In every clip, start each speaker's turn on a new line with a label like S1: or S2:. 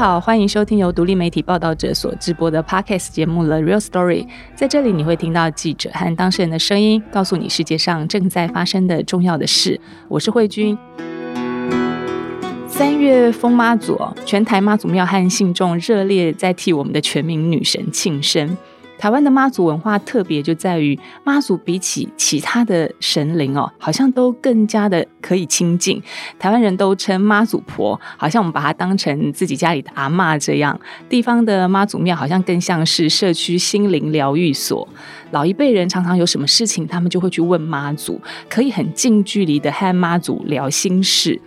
S1: 好，欢迎收听由独立媒体报道者所制播的 Podcast 节目《The Real Story》。在这里，你会听到记者和当事人的声音，告诉你世界上正在发生的重要的事。我是慧君。三月风妈祖，全台妈祖庙和信众热烈在替我们的全民女神庆生。台湾的妈祖文化特别就在于，妈祖比起其他的神灵哦，好像都更加的可以亲近。台湾人都称妈祖婆，好像我们把她当成自己家里的阿嬷这样。地方的妈祖庙好像更像是社区心灵疗愈所。老一辈人常常有什么事情，他们就会去问妈祖，可以很近距离的和妈祖聊心事。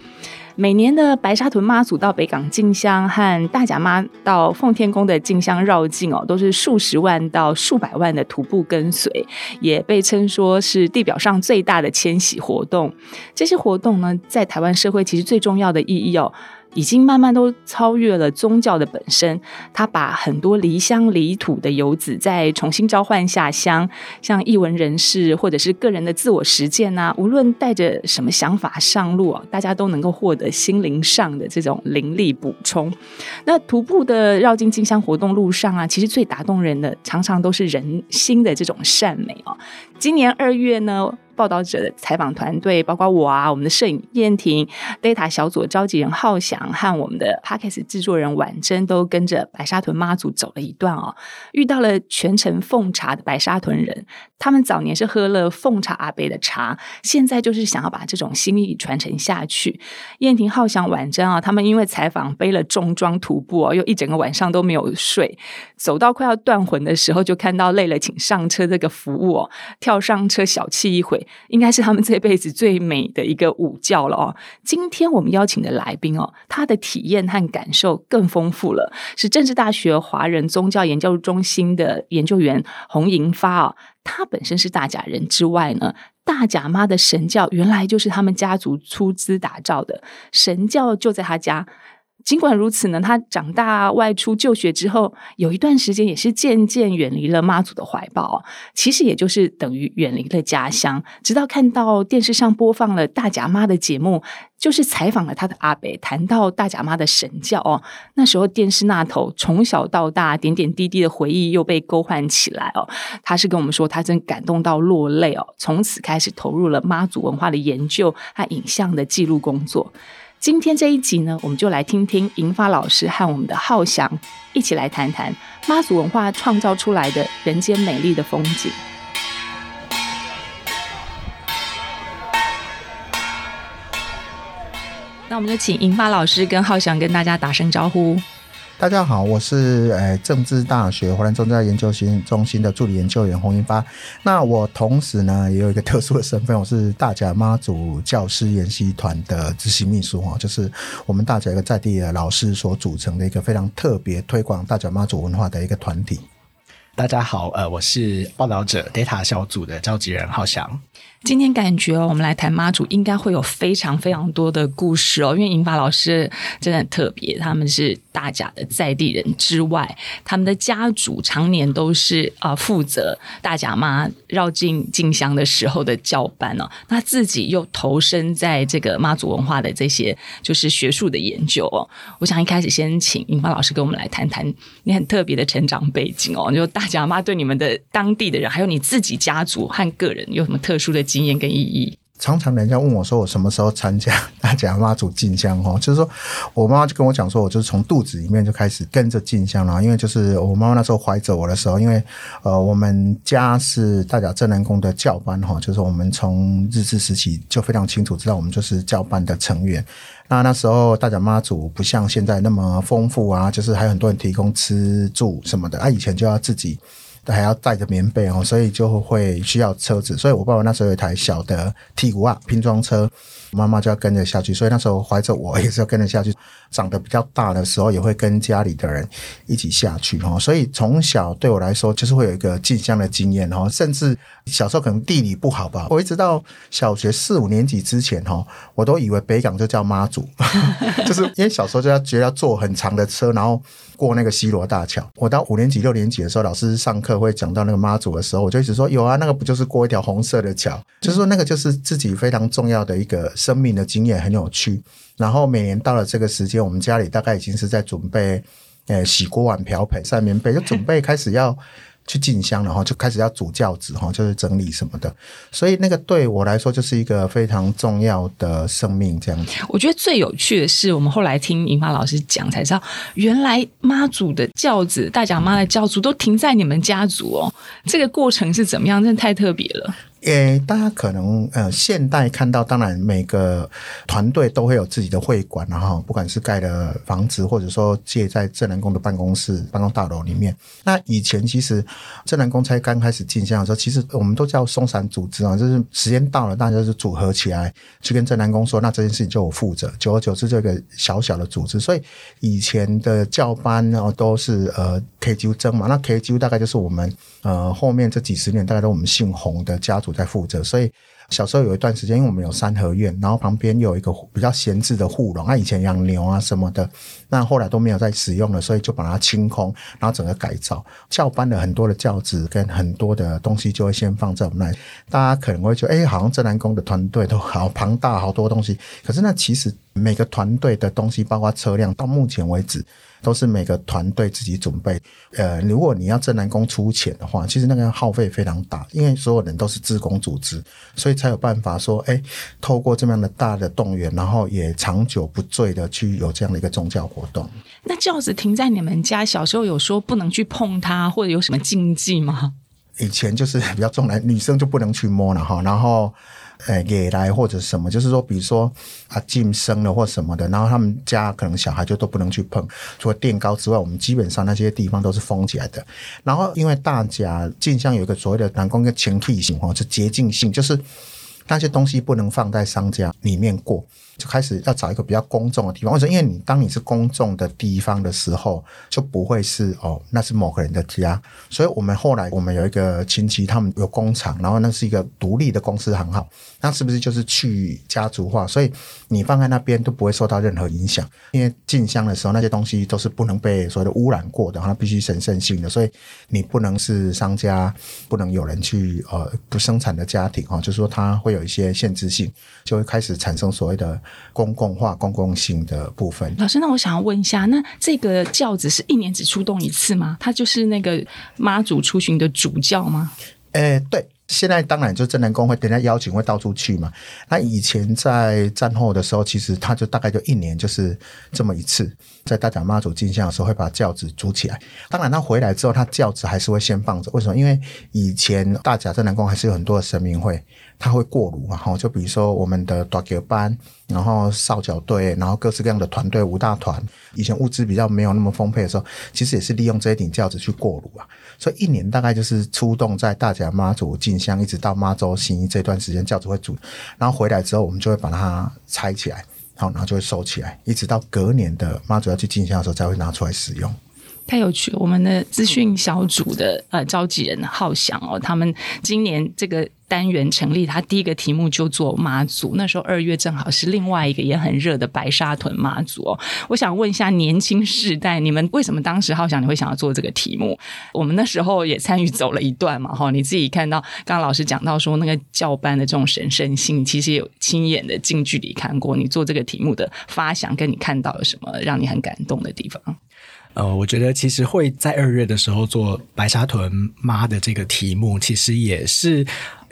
S1: 每年的白沙屯妈祖到北港进香和大甲妈到奉天宫的进香绕境哦，都是数十万到数百万的徒步跟随，也被称说是地表上最大的迁徙活动。这些活动呢，在台湾社会其实最重要的意义哦。已经慢慢都超越了宗教的本身，他把很多离乡离土的游子再重新召唤下乡，像艺文人士或者是个人的自我实践啊，无论带着什么想法上路啊，大家都能够获得心灵上的这种灵力补充。那徒步的绕境进香活动路上啊，其实最打动人的，常常都是人心的这种善美哦。今年二月呢，报道者的采访团队，包括我啊，我们的摄影燕婷，Data 小组召集人浩翔和我们的 Podcast 制作人婉珍，都跟着白沙屯妈祖走了一段哦，遇到了全程奉茶的白沙屯人，他们早年是喝了奉茶阿伯的茶，现在就是想要把这种心意传承下去。燕婷、浩翔、婉珍啊，他们因为采访背了重装徒步哦，又一整个晚上都没有睡，走到快要断魂的时候，就看到累了请上车这个服务哦，跳上车小憩一会。应该是他们这辈子最美的一个午觉了哦。今天我们邀请的来宾哦，他的体验和感受更丰富了，是政治大学华人宗教研究中心的研究员洪银发哦。他本身是大甲人之外呢，大甲妈的神教原来就是他们家族出资打造的，神教就在他家。尽管如此呢，他长大外出就学之后，有一段时间也是渐渐远离了妈祖的怀抱，其实也就是等于远离了家乡。直到看到电视上播放了大甲妈的节目，就是采访了他的阿伯，谈到大甲妈的神教哦。那时候电视那头从小到大点点滴滴的回忆又被勾唤起来哦。他是跟我们说，他真感动到落泪哦，从此开始投入了妈祖文化的研究和影像的记录工作。今天这一集呢，我们就来听听银发老师和我们的浩翔一起来谈谈妈祖文化创造出来的人间美丽的风景。那我们就请银发老师跟浩翔跟大家打声招呼。
S2: 大家好，我是呃政治大学华南宗教研究中心的助理研究员洪英发。那我同时呢也有一个特殊的身份，我是大甲妈祖教师研习团的执行秘书哈，就是我们大甲一个在地的老师所组成的一个非常特别推广大甲妈祖文化的一个团体。
S3: 大家好，呃，我是报道者 Data 小组的召集人浩翔。
S1: 今天感觉哦，我们来谈妈祖，应该会有非常非常多的故事哦。因为银发老师真的很特别，他们是大甲的在地人之外，他们的家族常年都是啊、负责大甲妈绕境进香的时候的教班哦。那自己又投身在这个妈祖文化的这些就是学术的研究哦。我想一开始先请银发老师跟我们来谈谈你很特别的成长背景哦，就大甲妈对你们的当地的人，还有你自己家族和个人有什么特殊的经验跟意义。
S2: 常常人家问我说，我什么时候参加大甲妈祖进香？哈，就是说我妈妈就跟我讲说，我就是从肚子里面就开始跟着进香了。因为就是我妈妈那时候怀着我的时候，因为呃，我们家是大甲镇南宫的教班哈，就是我们从日治时期就非常清楚知道我们就是教班的成员。那那时候大甲妈祖不像现在那么丰富啊，就是还有很多人提供吃住什么的啊，以前就要自己。还要带着棉被哦，所以就会需要车子。所以我爸爸那时候有一台小的 T 五啊拼装车，妈妈就要跟着下去。所以那时候怀着我也是要跟着下去。长得比较大的时候，也会跟家里的人一起下去哦。所以从小对我来说，就是会有一个进香的经验哦。甚至小时候可能地理不好吧，我一直到小学四五年级之前哈，我都以为北港就叫妈祖，就是因为小时候就要觉得要坐很长的车，然后。过那个西罗大桥。我到五年级、六年级的时候，老师上课会讲到那个妈祖的时候，我就一直说有啊，那个不就是过一条红色的桥？就是说那个就是自己非常重要的一个生命的经验，很有趣。然后每年到了这个时间，我们家里大概已经是在准备，诶，洗锅碗瓢盆、晒棉被，就准备开始要。去进香，然后就开始要煮轿子哈，就是整理什么的，所以那个对我来说就是一个非常重要的生命这样子。
S1: 我觉得最有趣的是，我们后来听银发老师讲才知道，原来妈祖的轿子、大甲妈的轿子都停在你们家族哦，这个过程是怎么样？真的太特别了。
S2: 诶，大家可能呃，现代看到，当然每个团队都会有自己的会馆，然后不管是盖的房子，或者说借在镇澜宫的办公室、办公大楼里面。那以前其实镇澜宫才刚开始进香的时候，其实我们都叫松散组织啊，就是时间到了，大家就组合起来去跟镇澜宫说，那这件事情就我负责。久而久之，这个小小的组织，所以以前的教班呢都是呃 KGU 争嘛，那 KGU 大概就是我们呃后面这几十年大概都我们姓洪的家族在负责，所以小时候有一段时间，因为我们有三合院，然后旁边有一个比较闲置的护笼，那以前养牛啊什么的，那后来都没有再使用了，所以就把它清空，然后整个改造。轿班的很多的轿子跟很多的东西就会先放在我们那，大家可能会觉得，哎，好像正南宫的团队都好庞大，好多东西。可是那其实每个团队的东西，包括车辆，到目前为止。都是每个团队自己准备。呃，如果你要正南宫出钱的话，其实那个耗费非常大，因为所有人都是自工组织，所以才有办法说，哎，透过这么样的大的动员，然后也长久不坠的去有这样的一个宗教活动。
S1: 那轿子停在你们家，小时候有说不能去碰它，或者有什么禁忌吗？
S2: 以前就是比较重男，女生就不能去摸了哈，然后。呃，也来或者什么，就是说，比如说啊，晋升了或什么的，然后他们家可能小孩就都不能去碰。除了垫高之外，我们基本上那些地方都是封起来的。然后，因为大家进香有一个所谓的南宫跟前提性哦，是洁净性，就是那些东西不能放在商家里面过。就开始要找一个比较公众的地方，为什么？因为你当你是公众的地方的时候，就不会是哦，那是某个人的家。所以我们后来我们有一个亲戚，他们有工厂，然后那是一个独立的公司行号，那是不是就是去家族化？所以你放在那边都不会受到任何影响，因为进香的时候那些东西都是不能被所谓的污染过的，它必须神圣性的，所以你不能是商家，不能有人去呃不生产的家庭啊，就是说它会有一些限制性，就会开始产生所谓的。公共化、公共性的部分。
S1: 老师，那我想要问一下，那这个轿子是一年只出动一次吗？它就是那个妈祖出巡的主轿吗？
S2: 诶、欸，对。现在当然就正南工会等下邀请会到处去嘛。那以前在战后的时候，其实他就大概就一年就是这么一次，在大甲妈祖进香的时候会把轿子煮起来。当然他回来之后，他轿子还是会先放着。为什么？因为以前大甲镇南宫还是有很多的神明会，他会过炉嘛。哈，就比如说我们的大轿班，然后少角队，然后各式各样的团队五大团。以前物资比较没有那么丰沛的时候，其实也是利用这一顶轿子去过炉啊。所以一年大概就是出动在大甲妈祖进香，一直到妈祖行这段时间，轿子会煮，然后回来之后，我们就会把它拆起来，好，然后就会收起来，一直到隔年的妈祖要去进香的时候，才会拿出来使用。
S1: 太有趣了！我们的资讯小组的呃召集人浩翔哦，他们今年这个单元成立，他第一个题目就做妈祖。那时候二月正好是另外一个也很热的白沙屯妈祖哦。我想问一下年轻世代，你们为什么当时浩翔你会想要做这个题目？我们那时候也参与走了一段嘛，哈，你自己看到刚刚老师讲到说那个教班的这种神圣性，其实有亲眼的近距离看过。你做这个题目的发想，跟你看到了什么让你很感动的地方？
S3: 呃，我觉得其实会在二月的时候做白沙屯妈的这个题目，其实也是。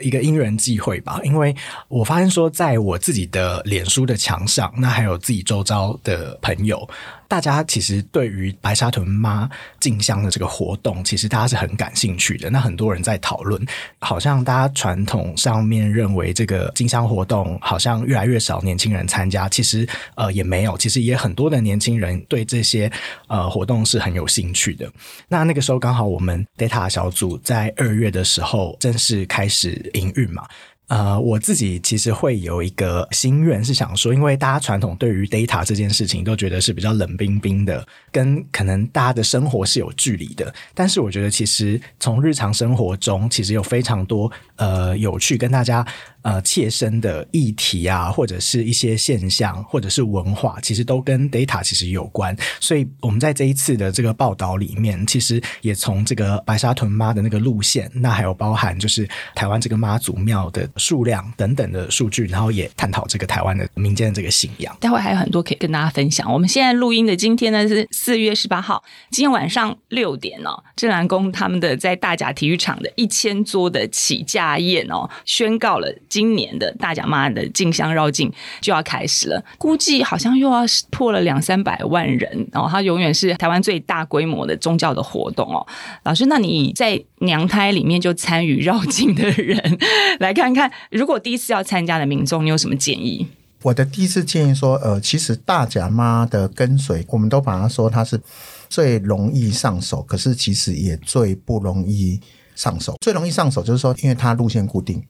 S3: 一个因缘际会吧，因为我发现说，在我自己的脸书的墙上，那还有自己周遭的朋友，大家其实对于白沙屯妈进香的这个活动，其实大家是很感兴趣的。那很多人在讨论，好像大家传统上面认为这个进香活动好像越来越少年轻人参加，其实呃也没有，其实也很多的年轻人对这些呃活动是很有兴趣的。那那个时候刚好我们 Data 小组在二月的时候正式开始。营运嘛，呃，我自己其实会有一个心愿，是想说，因为大家传统对于 data 这件事情都觉得是比较冷冰冰的，跟可能大家的生活是有距离的。但是我觉得，其实从日常生活中，其实有非常多呃有趣跟大家呃切身的议题啊，或者是一些现象，或者是文化，其实都跟 data 其实有关。所以我们在这一次的这个报道里面，其实也从这个白沙屯妈的那个路线，那还有包含就是台湾这个妈祖庙的数量等等的数据，然后也探讨这个台湾的民间的这个信仰。
S1: 待会还有很多可以跟大家分享。我们现在录音的今天呢是四月十八号，今天晚上六点哦，镇澜宫他们的在大甲体育场的一千桌的起驾宴哦，宣告了今年的大甲妈的进香绕境就要开始了，估计好像又要破了两三百万人哦，它永远是台湾最大规模的宗教的活动哦。老师，那你在娘胎里面就参与绕境的人，来看看，如果第一次要参加的民众，你有什么建议？
S2: 我的第一次建议说，呃，其实大甲妈的跟随，我们都把它说它是最容易上手，可是其实也最不容易上手。最容易上手就是说，因为它路线固定，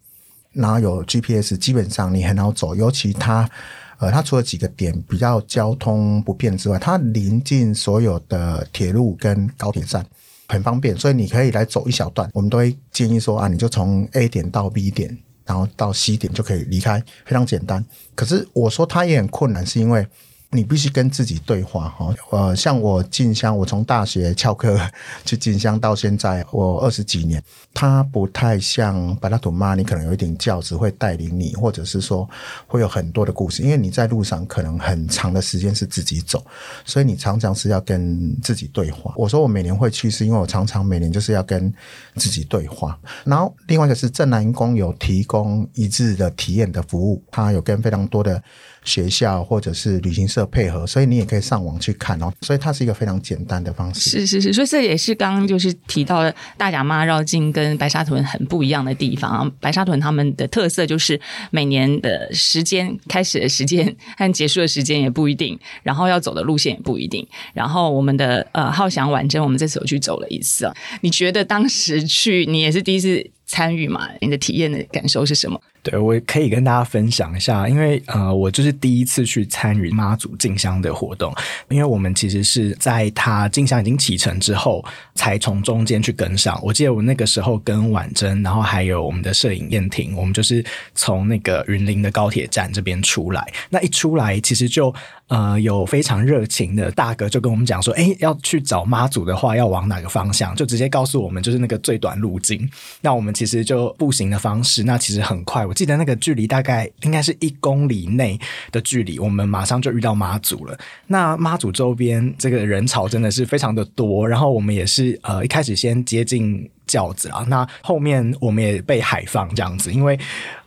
S2: 然后有 GPS，基本上你很好走。尤其它，呃，它除了几个点比较交通不便之外，它临近所有的铁路跟高铁站，很方便，所以你可以来走一小段。我们都会建议说啊，你就从 A 点到 B 点。然后到 C 点就可以离开，非常简单。可是我说它也很困难，是因为。你必须跟自己对话哈，呃，像我进香，我从大学翘课去进香到现在，我二十几年，它不太像白沙屯妈，你可能有一顶轿子会带领你，或者是说会有很多的故事，因为你在路上可能很长的时间是自己走，所以你常常是要跟自己对话。我说我每年会去，是因为我常常每年就是要跟自己对话。然后另外一个是镇南宫有提供一日的体验的服务，它有跟非常多的。学校或者是旅行社配合，所以你也可以上网去看哦。所以它是一个非常简单的方式。
S1: 是是是，所以这也是刚刚就是提到的大甲妈绕境跟白沙屯很不一样的地方啊。白沙屯他们的特色就是每年的时间开始的时间和结束的时间也不一定，然后要走的路线也不一定。然后我们的呃浩翔婉珍，我们这次有去走了一次啊。你觉得当时去你也是第一次参与嘛？你的体验的感受是什么？
S3: 对，我可以跟大家分享一下，因为呃，我就是第一次去参与妈祖进香的活动，因为我们其实是在他进香已经启程之后，才从中间去跟上。我记得我那个时候跟婉珍，然后还有我们的摄影燕婷，我们就是从那个云林的高铁站这边出来，那一出来其实就。呃，有非常热情的大哥就跟我们讲说，哎，要去找妈祖的话，要往哪个方向？就直接告诉我们，就是那个最短路径。那我们其实就步行的方式，那其实很快。我记得那个距离大概应该是一公里内的距离，我们马上就遇到妈祖了。那妈祖周边这个人潮真的是非常的多，然后我们也是呃一开始先接近。轿子啊，那后面我们也被海放这样子，因为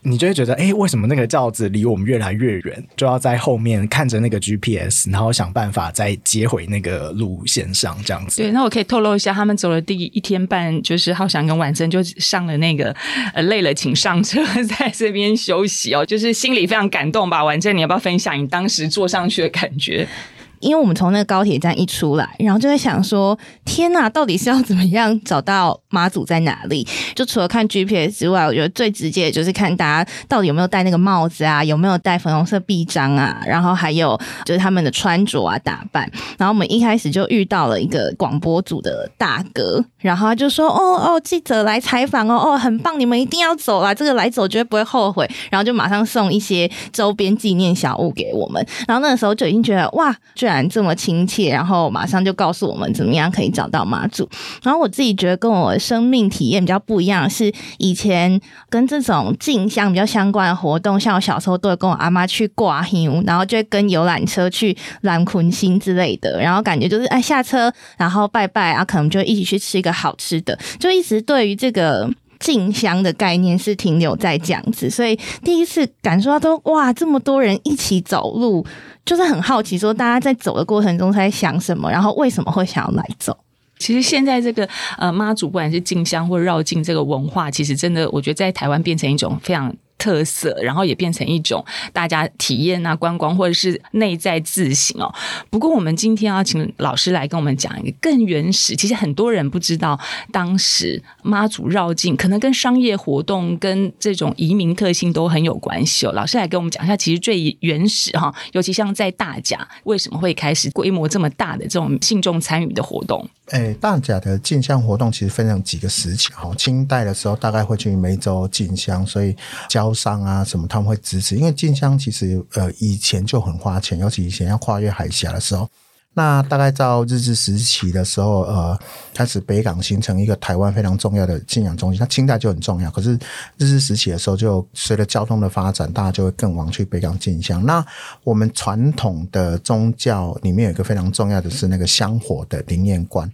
S3: 你就会觉得，哎，为什么那个轿子离我们越来越远？就要在后面看着那个 GPS，然后想办法再接回那个路线上这样子。
S1: 对，那我可以透露一下，他们走了第一天半，就是浩翔跟婉珍就上了那个，呃，累了请上车，在这边休息哦，就是心里非常感动吧。婉珍，你要不要分享你当时坐上去的感觉？
S4: 因为我们从那个高铁站一出来，然后就在想说：天呐，到底是要怎么样找到妈祖在哪里？就除了看 GPS 之外，我觉得最直接的就是看大家到底有没有戴那个帽子啊，有没有戴粉红色臂章啊，然后还有就是他们的穿着啊、打扮。然后我们一开始就遇到了一个广播组的大哥，然后他就说：哦哦，记者来采访哦，哦，很棒，你们一定要走啦，这个来走绝对不会后悔。然后就马上送一些周边纪念小物给我们。然后那个时候就已经觉得哇！居然这么亲切，然后马上就告诉我们怎么样可以找到妈祖。然后我自己觉得跟我生命体验比较不一样，是以前跟这种镜像比较相关的活动，像我小时候都会跟我阿妈去挂香，然后就跟游览车去兰坤星之类的，然后感觉就是哎下车，然后拜拜啊，可能就一起去吃一个好吃的，就一直对于这个进香的概念是停留在这样子，所以第一次感受到都哇，这么多人一起走路。就是很好奇，说大家在走的过程中在想什么，然后为什么会想要来走？
S1: 其实现在这个呃妈祖，不管是进香或绕境这个文化，其实真的我觉得在台湾变成一种非常。特色，然后也变成一种大家体验啊、观光或者是内在自省哦。不过，我们今天要请老师来跟我们讲一个更原始。其实很多人不知道，当时妈祖绕境可能跟商业活动、跟这种移民特性都很有关系哦。老师来跟我们讲一下，其实最原始哈，尤其像在大甲，为什么会开始规模这么大的这种信众参与的活动？
S2: 哎，大甲的进香活动其实分成几个时期哈。清代的时候，大概会去梅州进香，所以交商啊什么他们会支持，因为进香其实呃以前就很花钱，尤其以前要跨越海峡的时候。那大概到日治时期的时候，呃，开始北港形成一个台湾非常重要的信仰中心。它清代就很重要，可是日治时期的时候，就随着交通的发展，大家就会更往去北港进香。那我们传统的宗教里面有一个非常重要的是那个香火的灵验观，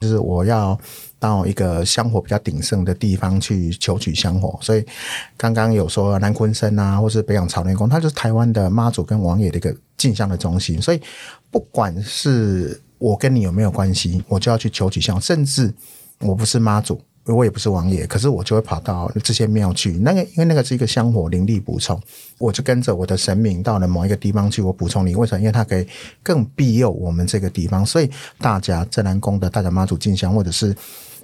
S2: 就是我要到一个香火比较鼎盛的地方去求取香火。所以刚刚有说南鲲鯓啊，或是北港朝天宫，它就是台湾的妈祖跟王爷的一个进香的中心。所以不管是我跟你有没有关系，我就要去求取香。甚至我不是妈祖，我也不是王爷，可是我就会跑到这些庙去。那个因为那个是一个香火灵力补充，我就跟着我的神明到了某一个地方去，我补充你。为什么？因为它可以更庇佑我们这个地方。所以大家镇南宫的大家妈祖进香，或者是。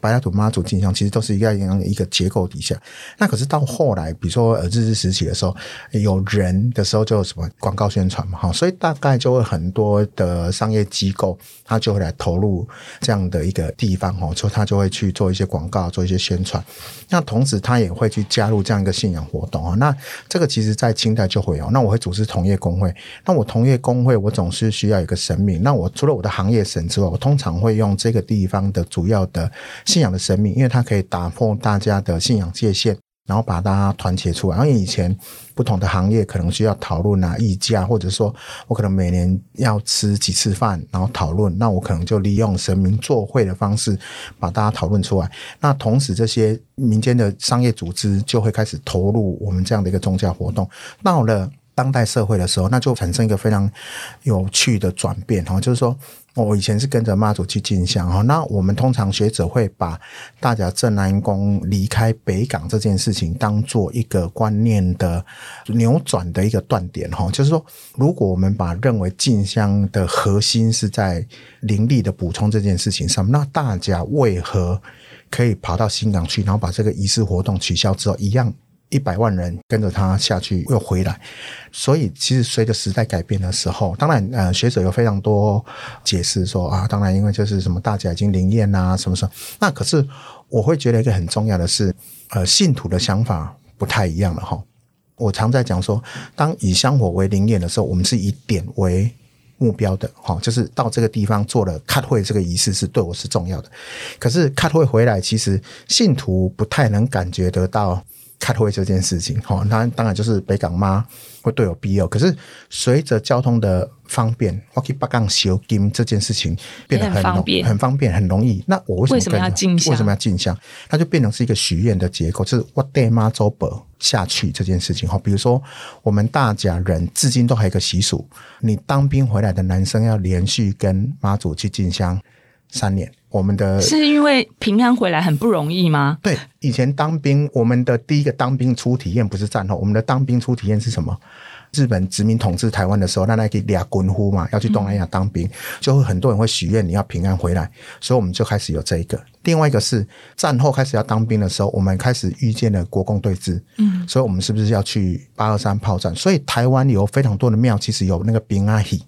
S2: 白沙屯妈祖进香其实都是一个一样一个结构底下，那可是到后来，比如说呃日治时期的时候，有人的时候就有什么广告宣传嘛，哈，所以大概就会很多的商业机构，他就会来投入这样的一个地方，哈，所以他就会去做一些广告，做一些宣传。那同时他也会去加入这样一个信仰活动啊。那这个其实在清代就会有。那我会组织同业公会，那我同业公会我总是需要一个神明。那我除了我的行业神之外，我通常会用这个地方的主要的。信仰的神明，因为它可以打破大家的信仰界限，然后把大家团结出来。因为以前不同的行业可能需要讨论啊、议价，或者说我可能每年要吃几次饭，然后讨论。那我可能就利用神明作会的方式把大家讨论出来。那同时，这些民间的商业组织就会开始投入我们这样的一个宗教活动。到了当代社会的时候，那就产生一个非常有趣的转变哈，就是说。我以前是跟着妈祖去进香哈，那我们通常学者会把大甲镇南宫离开北港这件事情当做一个观念的扭转的一个断点哈，就是说，如果我们把认为进香的核心是在灵力的补充这件事情上，那大甲为何可以跑到新港去，然后把这个仪式活动取消之后一样？一百万人跟着他下去又回来，所以其实随着时代改变的时候，当然呃学者有非常多解释说啊，当然因为就是什么大甲已经灵验啊什么什么，那可是我会觉得一个很重要的是，呃信徒的想法不太一样了哈。我常在讲说，当以香火为灵验的时候，我们是以点为目标的哈，就是到这个地方做了开会这个仪式是对我是重要的。可是开会回来，其实信徒不太能感觉得到。开会这件事情，哈，那当然就是北港妈会对我庇佑。可是随着交通的方便，我去北港修金这件事情变得很方便，很方便，很容易。那我为什么要进香？为什么要进香？它就变成是一个许愿的结构，就是我带妈祖婆下去这件事情。哈，比如说我们大甲人至今都还有一个习俗，你当兵回来的男生要连续跟妈祖去进香三年。我们的
S1: 是因为平安回来很不容易吗？
S2: 对，以前当兵，我们的第一个当兵初体验不是战后，我们的当兵初体验是什么？日本殖民统治台湾的时候，那那个俩滚呼嘛，要去东南亚当兵，嗯、就会很多人会许愿你要平安回来，所以我们就开始有这一个。另外一个是战后开始要当兵的时候，我们开始遇见了国共对峙，嗯，所以我们是不是要去八二三炮战？所以台湾有非常多的庙，其实有那个平安戏。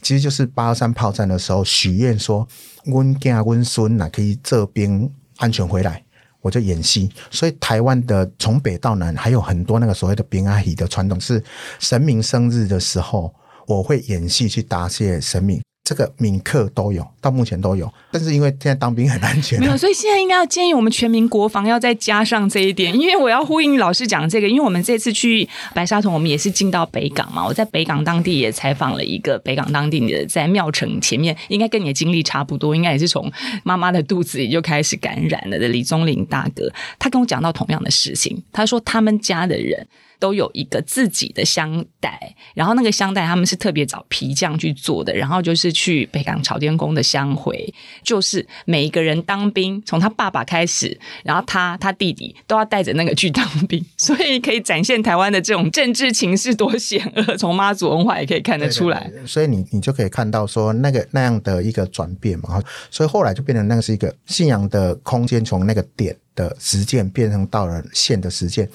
S2: 其实就是八二三炮战的时候许愿说，温家温孙呐可以这边安全回来，我就演戏。所以台湾的从北到南还有很多那个所谓的平安戏的传统，是神明生日的时候，我会演戏去答谢神明。这个铭刻都有，到目前都有，但是因为现在当兵很安全，
S1: 没有，所以现在应该要建议我们全民国防要再加上这一点，因为我要呼应老师讲这个，因为我们这次去白沙屯，我们也是进到北港嘛，我在北港当地也采访了一个北港当地的，在庙城前面，应该跟你的经历差不多，应该也是从妈妈的肚子里就开始感染了的李宗林大哥，他跟我讲到同样的事情，他说他们家的人。都有一个自己的香袋，然后那个香袋他们是特别找皮匠去做的，然后就是去北港朝天宫的香灰，就是每一个人当兵，从他爸爸开始，然后他他弟弟都要带着那个去当兵，所以可以展现台湾的这种政治情势多险恶，从妈祖文化也可以看得出来。
S2: 所以你你就可以看到说那个那样的一个转变嘛，所以后来就变成那个是一个信仰的空间，从那个点的实践变成到了线的实践。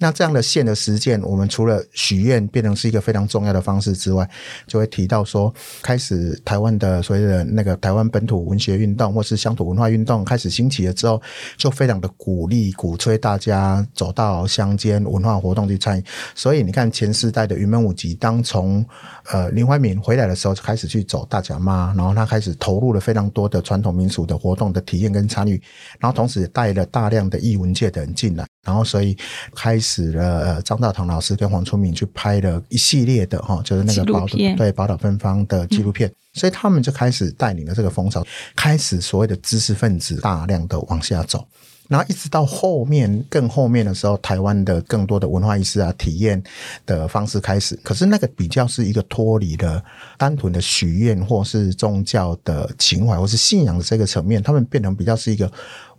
S2: 那这样的线的实践，我们除了许愿变成是一个非常重要的方式之外，就会提到说，开始台湾的所谓的那个台湾本土文学运动，或是乡土文化运动开始兴起了之后，就非常的鼓励、鼓吹大家走到乡间文化活动去参与。所以你看前世代的云门舞集，当从呃林怀民回来的时候，就开始去走大甲妈，然后他开始投入了非常多的传统民俗的活动的体验跟参与，然后同时也带了大量的艺文界的人进来。然后，所以开始了。呃，张大同老师跟黄春明去拍了一系列的哈，就是那个宝岛对宝岛芬芳的纪录片，嗯，所以他们就开始带领了这个风潮，开始所谓的知识分子大量的往下走。然后一直到后面更后面的时候，台湾的更多的文化意识啊、体验的方式开始，可是那个比较是一个脱离了单纯的许愿或是宗教的情怀或是信仰的这个层面，他们变成比较是一个。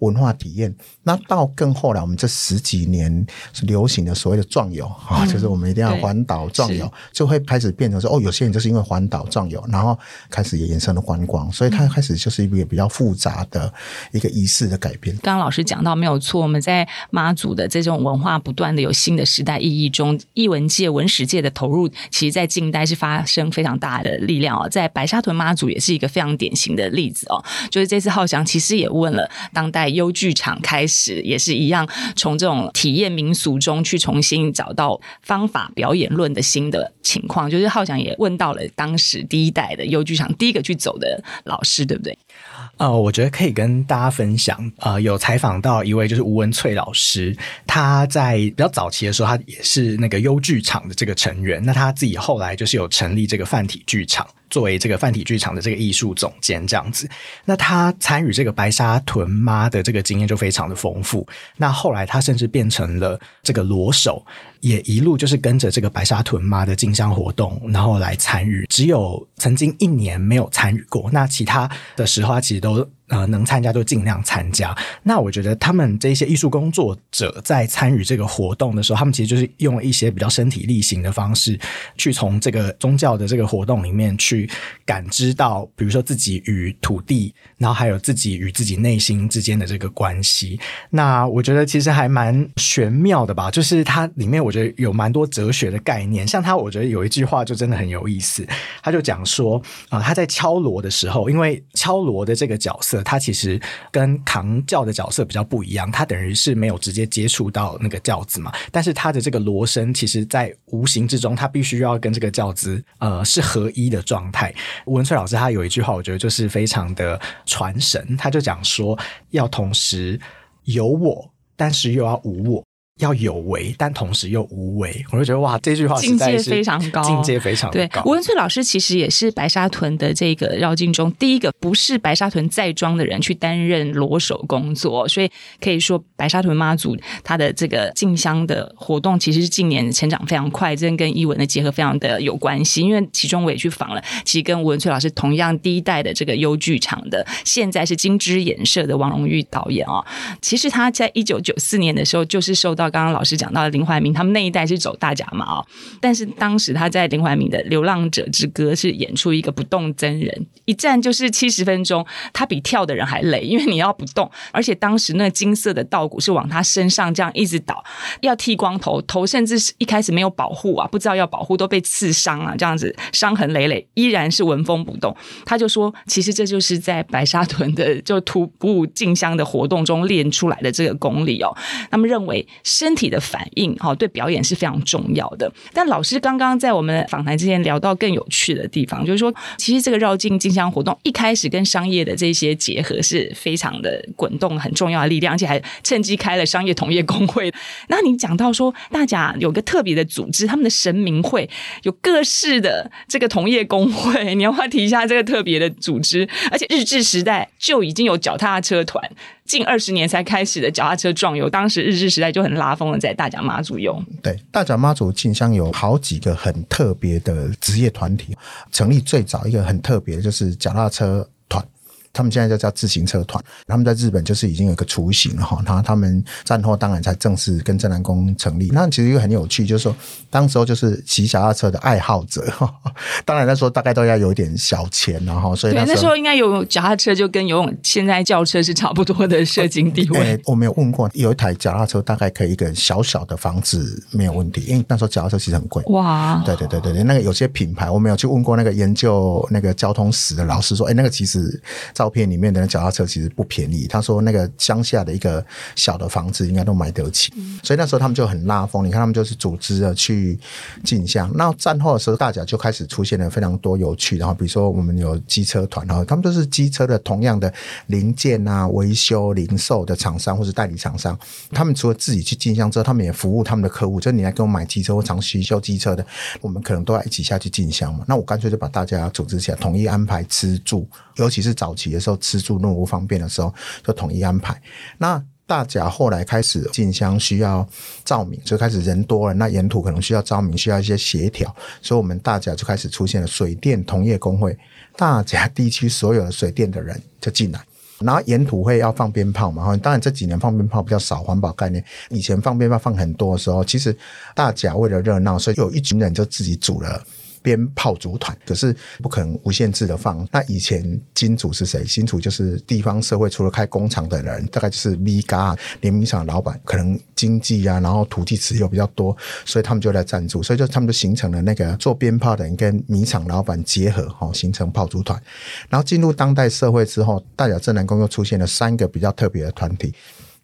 S2: 文化体验，那到更后来，我们这十几年是流行的所谓的壮游啊，就是我们一定要环岛壮游，就会开始变成说，哦，有些人就是因为环岛壮游，然后开始也延伸了观光，所以它开始就是一个比较复杂的一个仪式的改变。
S1: 刚刚老师讲到没有错，我们在妈祖的这种文化不断的有新的时代意义中，艺文界、文史界的投入，其实在近代是发生非常大的力量哦。在白沙屯妈祖也是一个非常典型的例子哦，就是这次浩翔其实也问了当代。优剧场开始也是一样，从这种体验民俗中去重新找到方法表演论的新的情况，就是浩翔也问到了当时第一代的优剧场第一个去走的老师，对不对？
S3: 呃，我觉得可以跟大家分享。呃，有采访到一位就是吴文翠老师，他在比较早期的时候，他也是那个优剧场的这个成员。那他自己后来就是有成立这个泛体剧场。作为这个泛体剧场的这个艺术总监这样子，那他参与这个白沙屯妈的这个经验就非常的丰富。那后来他甚至变成了这个罗手，也一路就是跟着这个白沙屯妈的进香活动，然后来参与。只有曾经一年没有参与过，那其他的时花其实都。呃，能参加就尽量参加。那我觉得他们这些艺术工作者在参与这个活动的时候，他们其实就是用一些比较身体力行的方式，去从这个宗教的这个活动里面去感知到，比如说自己与土地，然后还有自己与自己内心之间的这个关系。那我觉得其实还蛮玄妙的吧，就是它里面我觉得有蛮多哲学的概念。像他，我觉得有一句话就真的很有意思，他就讲说啊，他在敲锣的时候，因为敲锣的这个角色。他其实跟扛轿的角色比较不一样，他等于是没有直接接触到那个轿子嘛，但是他的这个锣声，其实在无形之中，他必须要跟这个轿子呃是合一的状态。文翠老师他有一句话，我觉得就是非常的传神，他就讲说要同时有我，但是又要无我。要有为，但同时又无为，我就觉得哇，这句话
S1: 境界非常高，
S3: 境界非常高。
S1: 对，吴文翠老师其实也是白沙屯的这个绕境中第一个不是白沙屯在庄的人去担任锣手工作，所以可以说白沙屯妈祖他的这个进香的活动，其实是近年成长非常快，这跟艺文的结合非常的有关系。因为其中我也去访了，其实跟吴文翠老师同样第一代的这个优剧场的，现在是金枝演社的王荣玉导演哦。其实他在一九九四年的时候就是受到刚刚老师讲到林怀民，他们那一代是走大甲妈哦，但是当时他在林怀民的《流浪者之歌》是演出一个不动真人，一站就是七十分钟，他比跳的人还累，因为你要不动，而且当时那金色的稻谷是往他身上这样一直倒，要剃光头，头甚至是一开始没有保护啊，不知道要保护都被刺伤了，这样子伤痕累累，依然是纹风不动。他就说，其实这就是在白沙屯的就徒步进香的活动中练出来的这个功力哦。他们认为身体的反应，哈，对表演是非常重要的。但老师刚刚在我们访谈之前聊到更有趣的地方，就是说，其实这个绕境进香活动一开始跟商业的这些结合是非常的滚动，很重要的力量，而且还趁机开了商业同业公会。那你讲到说，大家有个特别的组织，他们的神明会有各式的这个同业公会，你要不要提一下这个特别的组织？而且日治时代就已经有脚踏车团。近二十年才开始的脚踏车壮游，当时日治时代就很拉风了，在大甲妈祖用。
S2: 对，大甲妈祖进香有好几个很特别的职业团体，成立最早一个很特别的就是脚踏车。他们现在就叫自行车团。他们在日本就是已经有一个雏形了哈。他他们战后当然才正式跟正南宫成立。那其实又很有趣，就是说当时候就是骑脚踏车的爱好者，当然那时候大概都要有一点小钱然后所以那时候，
S1: 那时候应该有脚踏车就跟游泳现在轿车是差不多的社经地位。
S2: 欸、我没有问过，有一台脚踏车大概可以一个小小的房子没有问题，因为那时候脚踏车其实很贵。
S1: 哇，
S2: 对对对对对，那个有些品牌我没有去问过那个研究那个交通史的老师说，哎、欸，那个其实照片里面的脚踏车其实不便宜。他说那个乡下的一个小的房子应该都买得起，所以那时候他们就很拉风。你看他们就是组织了去进香。那战后的时候，大家就开始出现了非常多有趣，然后比如说我们有机车团，然后他们都是机车的同样的零件啊、维修、零售的厂商或是代理厂商。他们除了自己去进香之后，他们也服务他们的客户，就是你来给我买机车或长期修机车的，我们可能都要一起下去进香嘛。那我干脆就把大家组织起来，统一安排吃住，尤其是早期的时候吃住那么不方便的时候，就统一安排。那大甲后来开始进香需要照明，就开始人多了，那沿途可能需要照明，需要一些协调，所以我们大甲就开始出现了水电同业公会，大甲地区所有的水电的人就进来，然后沿途会要放鞭炮嘛，当然这几年放鞭炮比较少，环保概念，以前放鞭炮放很多的时候，其实大甲为了热闹，所以有一群人就自己组了。鞭炮组团，可是不可能无限制的放。那以前金主是谁？金主就是地方社会，除了开工厂的人，大概就是 V 嘎联名厂老板，可能经济啊，然后土地持有比较多，所以他们就来赞助，所以就他们就形成了那个做鞭炮的人跟米厂老板结合，哈，形成炮竹团。然后进入当代社会之后，大甲镇南宫又出现了三个比较特别的团体。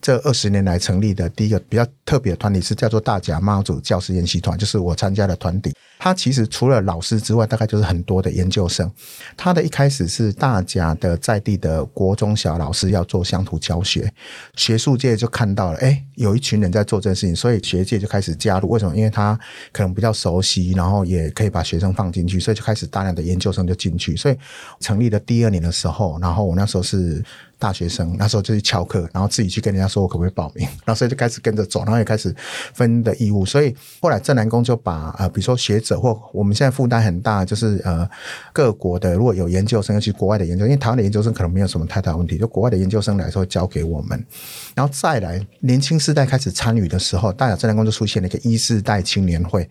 S2: 这二十年来成立的第一个比较特别的团体是叫做大甲妈祖教师研习团，就是我参加的团体。他其实除了老师之外，大概就是很多的研究生。他的一开始是大甲的在地的国中小老师要做乡土教学，学术界就看到了，哎，有一群人在做这件事情，所以学界就开始加入。为什么？因为他可能比较熟悉，然后也可以把学生放进去，所以就开始大量的研究生就进去。所以成立的第二年的时候，然后我那时候是。大学生那时候就去翘课，然后自己去跟人家说，我可不可以报名？然后所以就开始跟着走，然后也开始分的义务。所以后来正南宫就把呃，比如说学者或我们现在负担很大，就是呃各国的如果有研究生，尤其国外的研究，因为台湾的研究生可能没有什么太大问题，就国外的研究生来说交给我们。然后再来年轻世代开始参与的时候，大雅正南宫就出现了一个一世代青年会，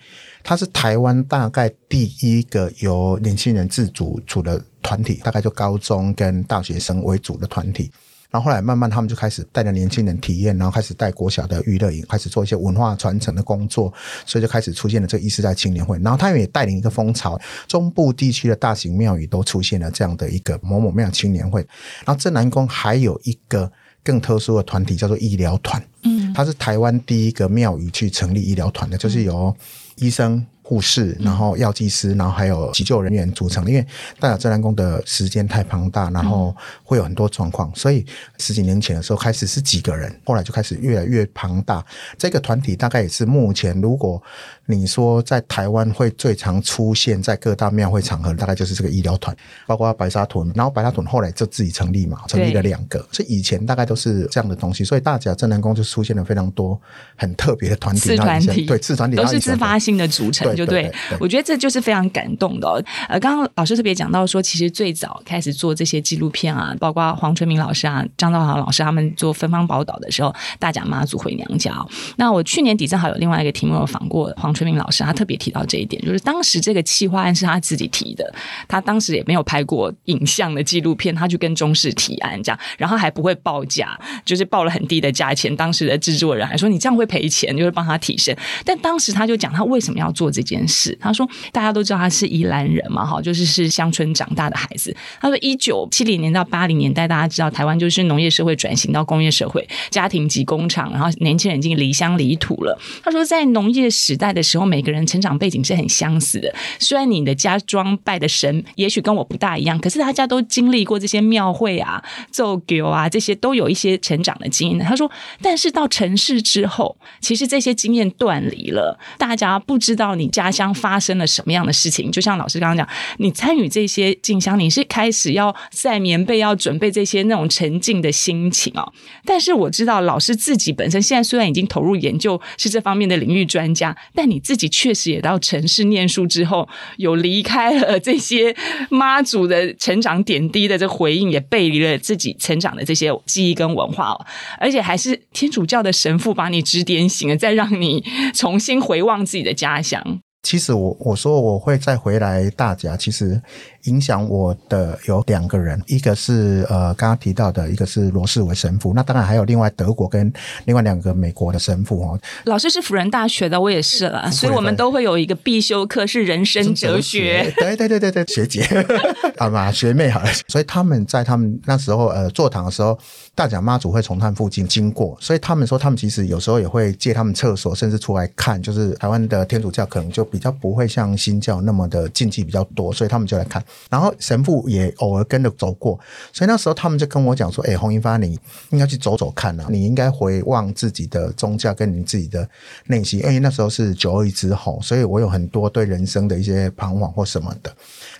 S2: 它是台湾大概第一个由年轻人自主组的。团体大概就高中跟大学生为主的团体，然后后来慢慢他们就开始带着年轻人体验，然后开始带国小的娱乐营，开始做一些文化传承的工作，所以就开始出现了这个一世代青年会。然后他们也带领一个风潮，中部地区的大型庙宇都出现了这样的一个某某庙青年会。然后镇南宫还有一个更特殊的团体叫做医疗团，嗯，它是台湾第一个庙宇去成立医疗团的，就是由医生。护士，然后药剂师，然后还有急救人员组成。因为大甲自然宫的时间太庞大，然后会有很多状况，所以十几年前的时候开始是几个人，后来就开始越来越庞大。这个团体大概也是目前，如果你说在台湾会最常出现在各大庙会场合，大概就是这个医疗团，包括白沙屯，然后白沙屯后来就自己成立嘛，成立了两个，所以以前大概都是这样的东西。所以大甲镇南宫就出现了非常多很特别的团体，
S1: 次团体
S2: 对次团体
S1: 都是自发性的组成。就对，我觉得这就是非常感动的哦。呃，刚刚老师特别讲到说，其实最早开始做这些纪录片啊，包括黄春明老师啊、张兆豪老师他们做芬芳宝岛的时候，大甲妈祖回娘家。那我去年底正好有另外一个题目有访过黄春明老师，他特别提到这一点，就是当时这个企划案是他自己提的，他当时也没有拍过影像的纪录片，他就跟中视提案这样，然后还不会报价，就是报了很低的价钱。当时的制作人还说：“你这样会赔钱，就是帮他提升。”但当时他就讲他为什么要做这件事。他说：“大家都知道他是宜兰人嘛，哈，就是是乡村长大的孩子。他说，一九七零年到八零年代，大家知道台湾就是农业社会转型到工业社会，家庭及工厂，然后年轻人已经离乡离土了。他说，在农业时代的时候，每个人成长背景是很相似的。虽然你的家庄拜的神也许跟我不大一样，可是大家都经历过这些庙会啊、奏教啊，这些都有一些成长的经验。他说，但是到城市之后，其实这些经验断离了，大家不知道你。”家乡发生了什么样的事情？就像老师刚刚讲，你参与这些进香，你是开始要晒棉被，要准备这些那种沉静的心情哦。但是我知道老师自己本身现在虽然已经投入研究，是这方面的领域专家，但你自己确实也到城市念书之后，有离开了这些妈祖的成长点滴的这回应，也背离了自己成长的这些记忆跟文化，而且还是天主教的神父把你指点醒了，再让你重新回望自己的家乡。
S2: 其实我我说我会再回来大甲，其实。影响我的有两个人，一个是呃刚刚提到的，一个是罗世伟神父，那当然还有另外德国跟另外两个美国的神父哦。
S1: 老师是辅仁大学的，我也是了，所以我们都会有一个必修课是人生哲学。
S2: 对对对对对，学姐 好嘛，学妹好了。所以他们在他们那时候呃座堂的时候，大甲妈祖会从他们附近经过，所以他们说他们其实有时候也会借他们厕所，甚至出来看，就是台湾的天主教可能就比较不会像新教那么的禁忌比较多，所以他们就来看。然后神父也偶尔跟着走过，所以那时候他们就跟我讲说：“哎，洪英发，你应该去走走看啊，你应该回望自己的宗教跟你自己的内心。”因为那时候是九二之后，所以我有很多对人生的一些彷徨或什么的。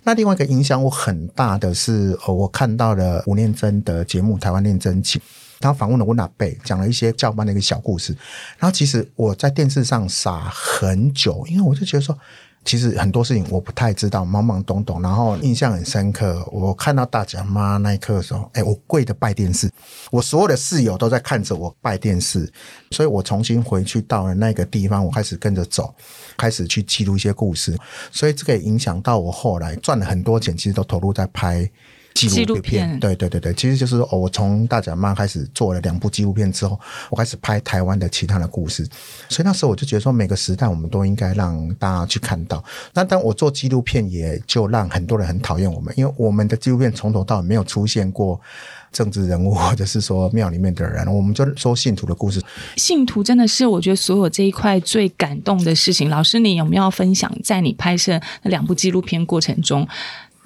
S2: 那另外一个影响我很大的是，我看到了吴念真的节目《台湾念真情》，他访问了温阿贝，讲了一些教班的一个小故事。然后其实我在电视上傻很久，因为我就觉得说。其实很多事情我不太知道，懵懵懂懂，然后印象很深刻。我看到大甲妈那一刻的时候，哎，我跪着拜电视，我所有的室友都在看着我拜电视，所以我重新回去到了那个地方，我开始跟着走，开始去记录一些故事，所以这个也影响到我后来赚了很多钱，其实都投入在拍。纪录片，对对对对，其实就是哦，我从大甲妈开始做了两部纪录片之后，我开始拍台湾的其他的故事，所以那时候我就觉得说，每个时代我们都应该让大家去看到。那当我做纪录片，也就让很多人很讨厌我们，因为我们的纪录片从头到尾没有出现过政治人物或者是说庙里面的人，我们就说信徒的故事。
S1: 信徒真的是我觉得所有这一块最感动的事情。老师，你有没有分享在你拍摄那两部纪录片过程中？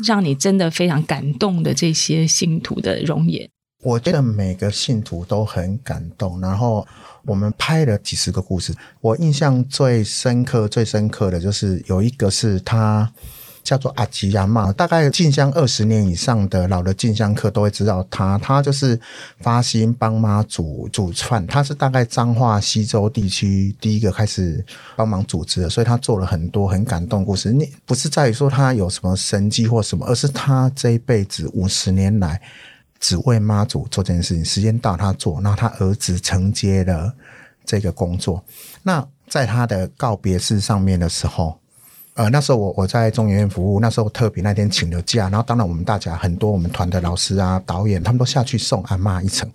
S1: 让你真的非常感动的这些信徒的容颜，
S2: 我觉得每个信徒都很感动。然后我们拍了几十个故事，我印象最深刻、最深刻的就是有一个是他。叫做阿吉亚妈，大概进香二十年以上的老的进香客都会知道他，他就是发心帮妈祖煮饭，他是大概彰化西州地区第一个开始帮忙组织的，所以他做了很多很感动故事。你不是在于说他有什么神迹或什么，而是他这一辈子五十年来只为妈祖做这件事情，时间到他做，那他儿子承接了这个工作。那在他的告别式上面的时候。呃，那时候我我在中研院服务，那时候特别那天请了假，然后当然我们大家很多我们团的老师啊、导演，他们都下去送阿嬷一程，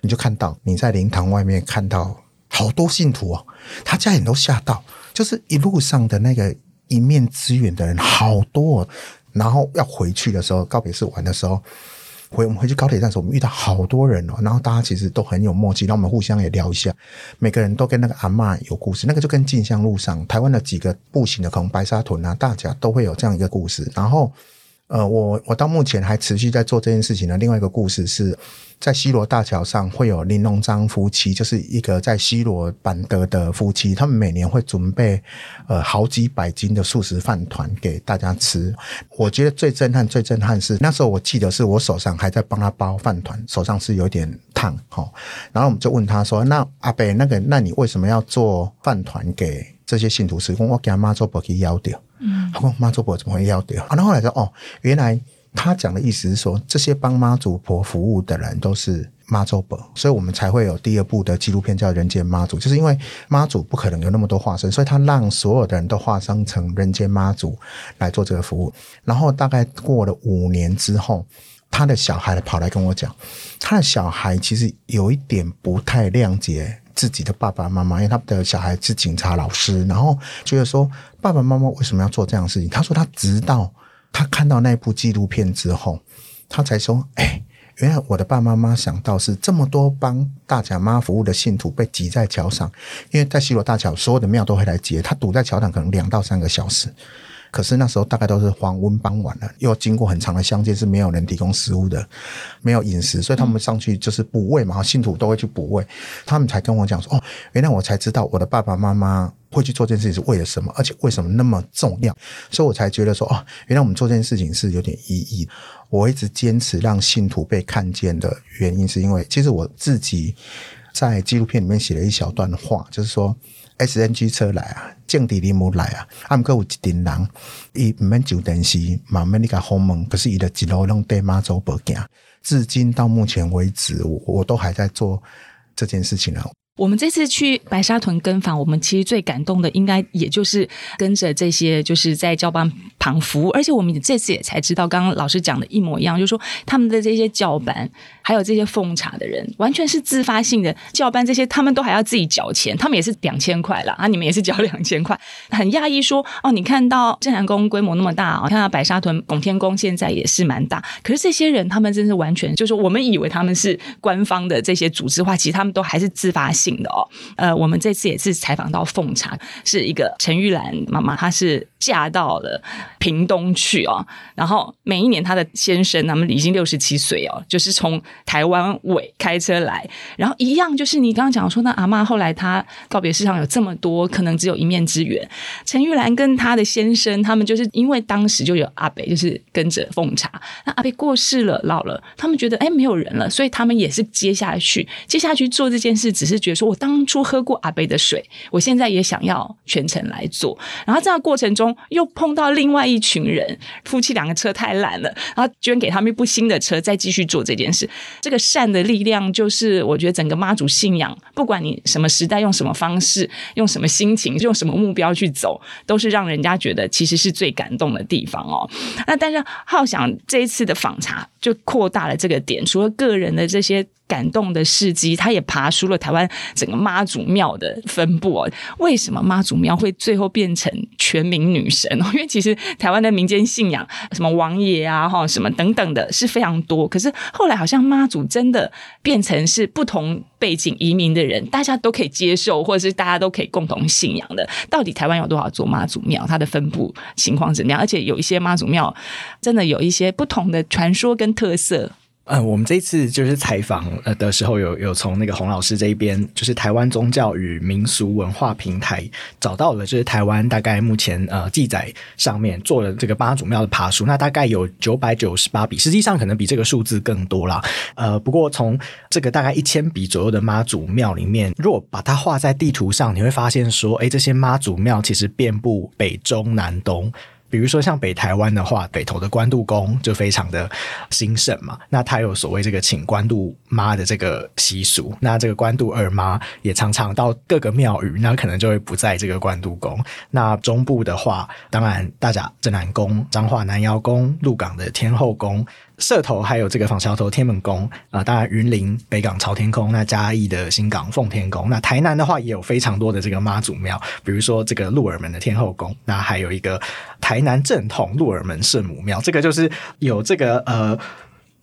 S2: 你就看到你在灵堂外面看到好多信徒哦，他家人都吓到，就是一路上的那个一面之缘的人好多，然后要回去的时候，告别式完的时候。回我们回去高铁站的时候，我们遇到好多人哦，然后大家其实都很有默契，然后我们互相也聊一下，每个人都跟那个阿嬷有故事，那个就跟进香路上台湾的几个步行的，可能白沙屯啊、大家都会有这样一个故事，然后。呃，我我到目前还持续在做这件事情的另外一个故事是，在西罗大桥上会有林龙章夫妻，就是一个在西罗板德的夫妻，他们每年会准备呃好几百斤的素食饭团给大家吃。我觉得最震撼、最震撼是那时候我记得是我手上还在帮他包饭团，手上是有点烫哈。然后我们就问他说：“那阿伯，那个，那你为什么要做饭团给这些信徒吃？”我给他妈做不给要掉。嗯，他说妈祖婆怎么会要掉？啊，然后后来说哦，原来他讲的意思是说，这些帮妈祖婆服务的人都是妈祖婆，所以我们才会有第二部的纪录片叫《人间妈祖》，就是因为妈祖不可能有那么多化身，所以他让所有的人都化身成人间妈祖来做这个服务。然后大概过了五年之后，他的小孩跑来跟我讲，他的小孩其实有一点不太谅解。自己的爸爸妈妈，因为他的小孩是警察老师，然后觉得说爸爸妈妈为什么要做这样的事情？他说他直到他看到那部纪录片之后，他才说：“哎，原来我的爸爸妈妈想到是这么多帮大甲妈服务的信徒被挤在桥上，因为在西螺大桥，所有的庙都会来接他，堵在桥上可能两到三个小时。可是那时候大概都是黄昏傍晚了，又经过很长的乡间，是没有人提供食物的，没有饮食，所以他们上去就是补位嘛，信徒都会去补位。他们才跟我讲说：“哦，原来我才知道我的爸爸妈妈会去做这件事情是为了什么，而且为什么那么重要。”所以我才觉得说：“哦，原来我们做这件事情是有点意义。”我一直坚持让信徒被看见的原因，是因为其实我自己在纪录片里面写了一小段话，就是说。SNG 车来啊，正地里木来啊，啊，毋过有一群人，伊毋免上电视，嘛毋免你甲访问，可是伊的一路拢对妈祖步行，至今到目前为止，我我都还在做这件事情啊。
S1: 我们这次去白沙屯跟访，我们其实最感动的，应该也就是跟着这些就是在交班旁服务，而且我们这次也才知道，刚刚老师讲的一模一样，就是说他们的这些教班，还有这些奉茶的人，完全是自发性的教班，这些他们都还要自己缴钱，他们也是两千块了啊，你们也是缴 两千块，很讶异说哦，你看到镇南宫规模那么大啊，看到白沙屯拱天宫现在也是蛮大，可是这些人他们真是完全就是我们以为他们是官方的这些组织化，其实他们都还是自发性。的哦，呃，我们这次也是采访到奉茶，是一个陈玉兰妈妈，她是嫁到了屏东去哦，然后每一年她的先生他们已经六十七岁哦，就是从台湾尾开车来，然后一样就是你刚刚讲说那阿妈后来她告别式上有这么多，可能只有一面之缘。陈玉兰跟她的先生他们就是因为当时就有阿北就是跟着奉茶，那阿北过世了老了，他们觉得哎没有人了，所以他们也是接下去接下去做这件事，只是觉得。说我当初喝过阿北的水，我现在也想要全程来做。然后这样过程中又碰到另外一群人，夫妻两个车太烂了，然后捐给他们一部新的车，再继续做这件事。这个善的力量，就是我觉得整个妈祖信仰，不管你什么时代，用什么方式，用什么心情，用什么目标去走，都是让人家觉得其实是最感动的地方哦。那但是浩翔这一次的访查就扩大了这个点，除了个人的这些。感动的事迹，他也爬出了台湾整个妈祖庙的分布哦。为什么妈祖庙会最后变成全民女神？因为其实台湾的民间信仰，什么王爷啊、哈什么等等的，是非常多。可是后来好像妈祖真的变成是不同背景移民的人，大家都可以接受，或者是大家都可以共同信仰的。到底台湾有多少座妈祖庙？它的分布情况怎样？而且有一些妈祖庙真的有一些不同的传说跟特色。
S3: 嗯，我们这次就是采访呃的时候，有有从那个洪老师这一边，就是台湾宗教与民俗文化平台找到了，就是台湾大概目前呃记载上面做了这个妈祖庙的爬梳，那大概有九百九十八笔，实际上可能比这个数字更多啦。呃，不过从这个大概一千笔左右的妈祖庙里面，如果把它画在地图上，你会发现说，哎，这些妈祖庙其实遍布北中南东。比如说像北台湾的话，北投的关渡宫就非常的兴盛嘛。那它有所谓这个请关渡妈的这个习俗，那这个关渡二妈也常常到各个庙宇，那可能就会不在这个关渡宫。那中部的话，当然大甲镇南宫、彰化南瑶宫、鹿港的天后宫。社头还有这个枋桥头天门宫啊、当然云林北港朝天宫，那嘉义的新港奉天宫，那台南的话也有非常多的这个妈祖庙，比如说这个鹿耳门的天后宫，那还有一个台南正统鹿耳门圣母庙，这个就是有这个呃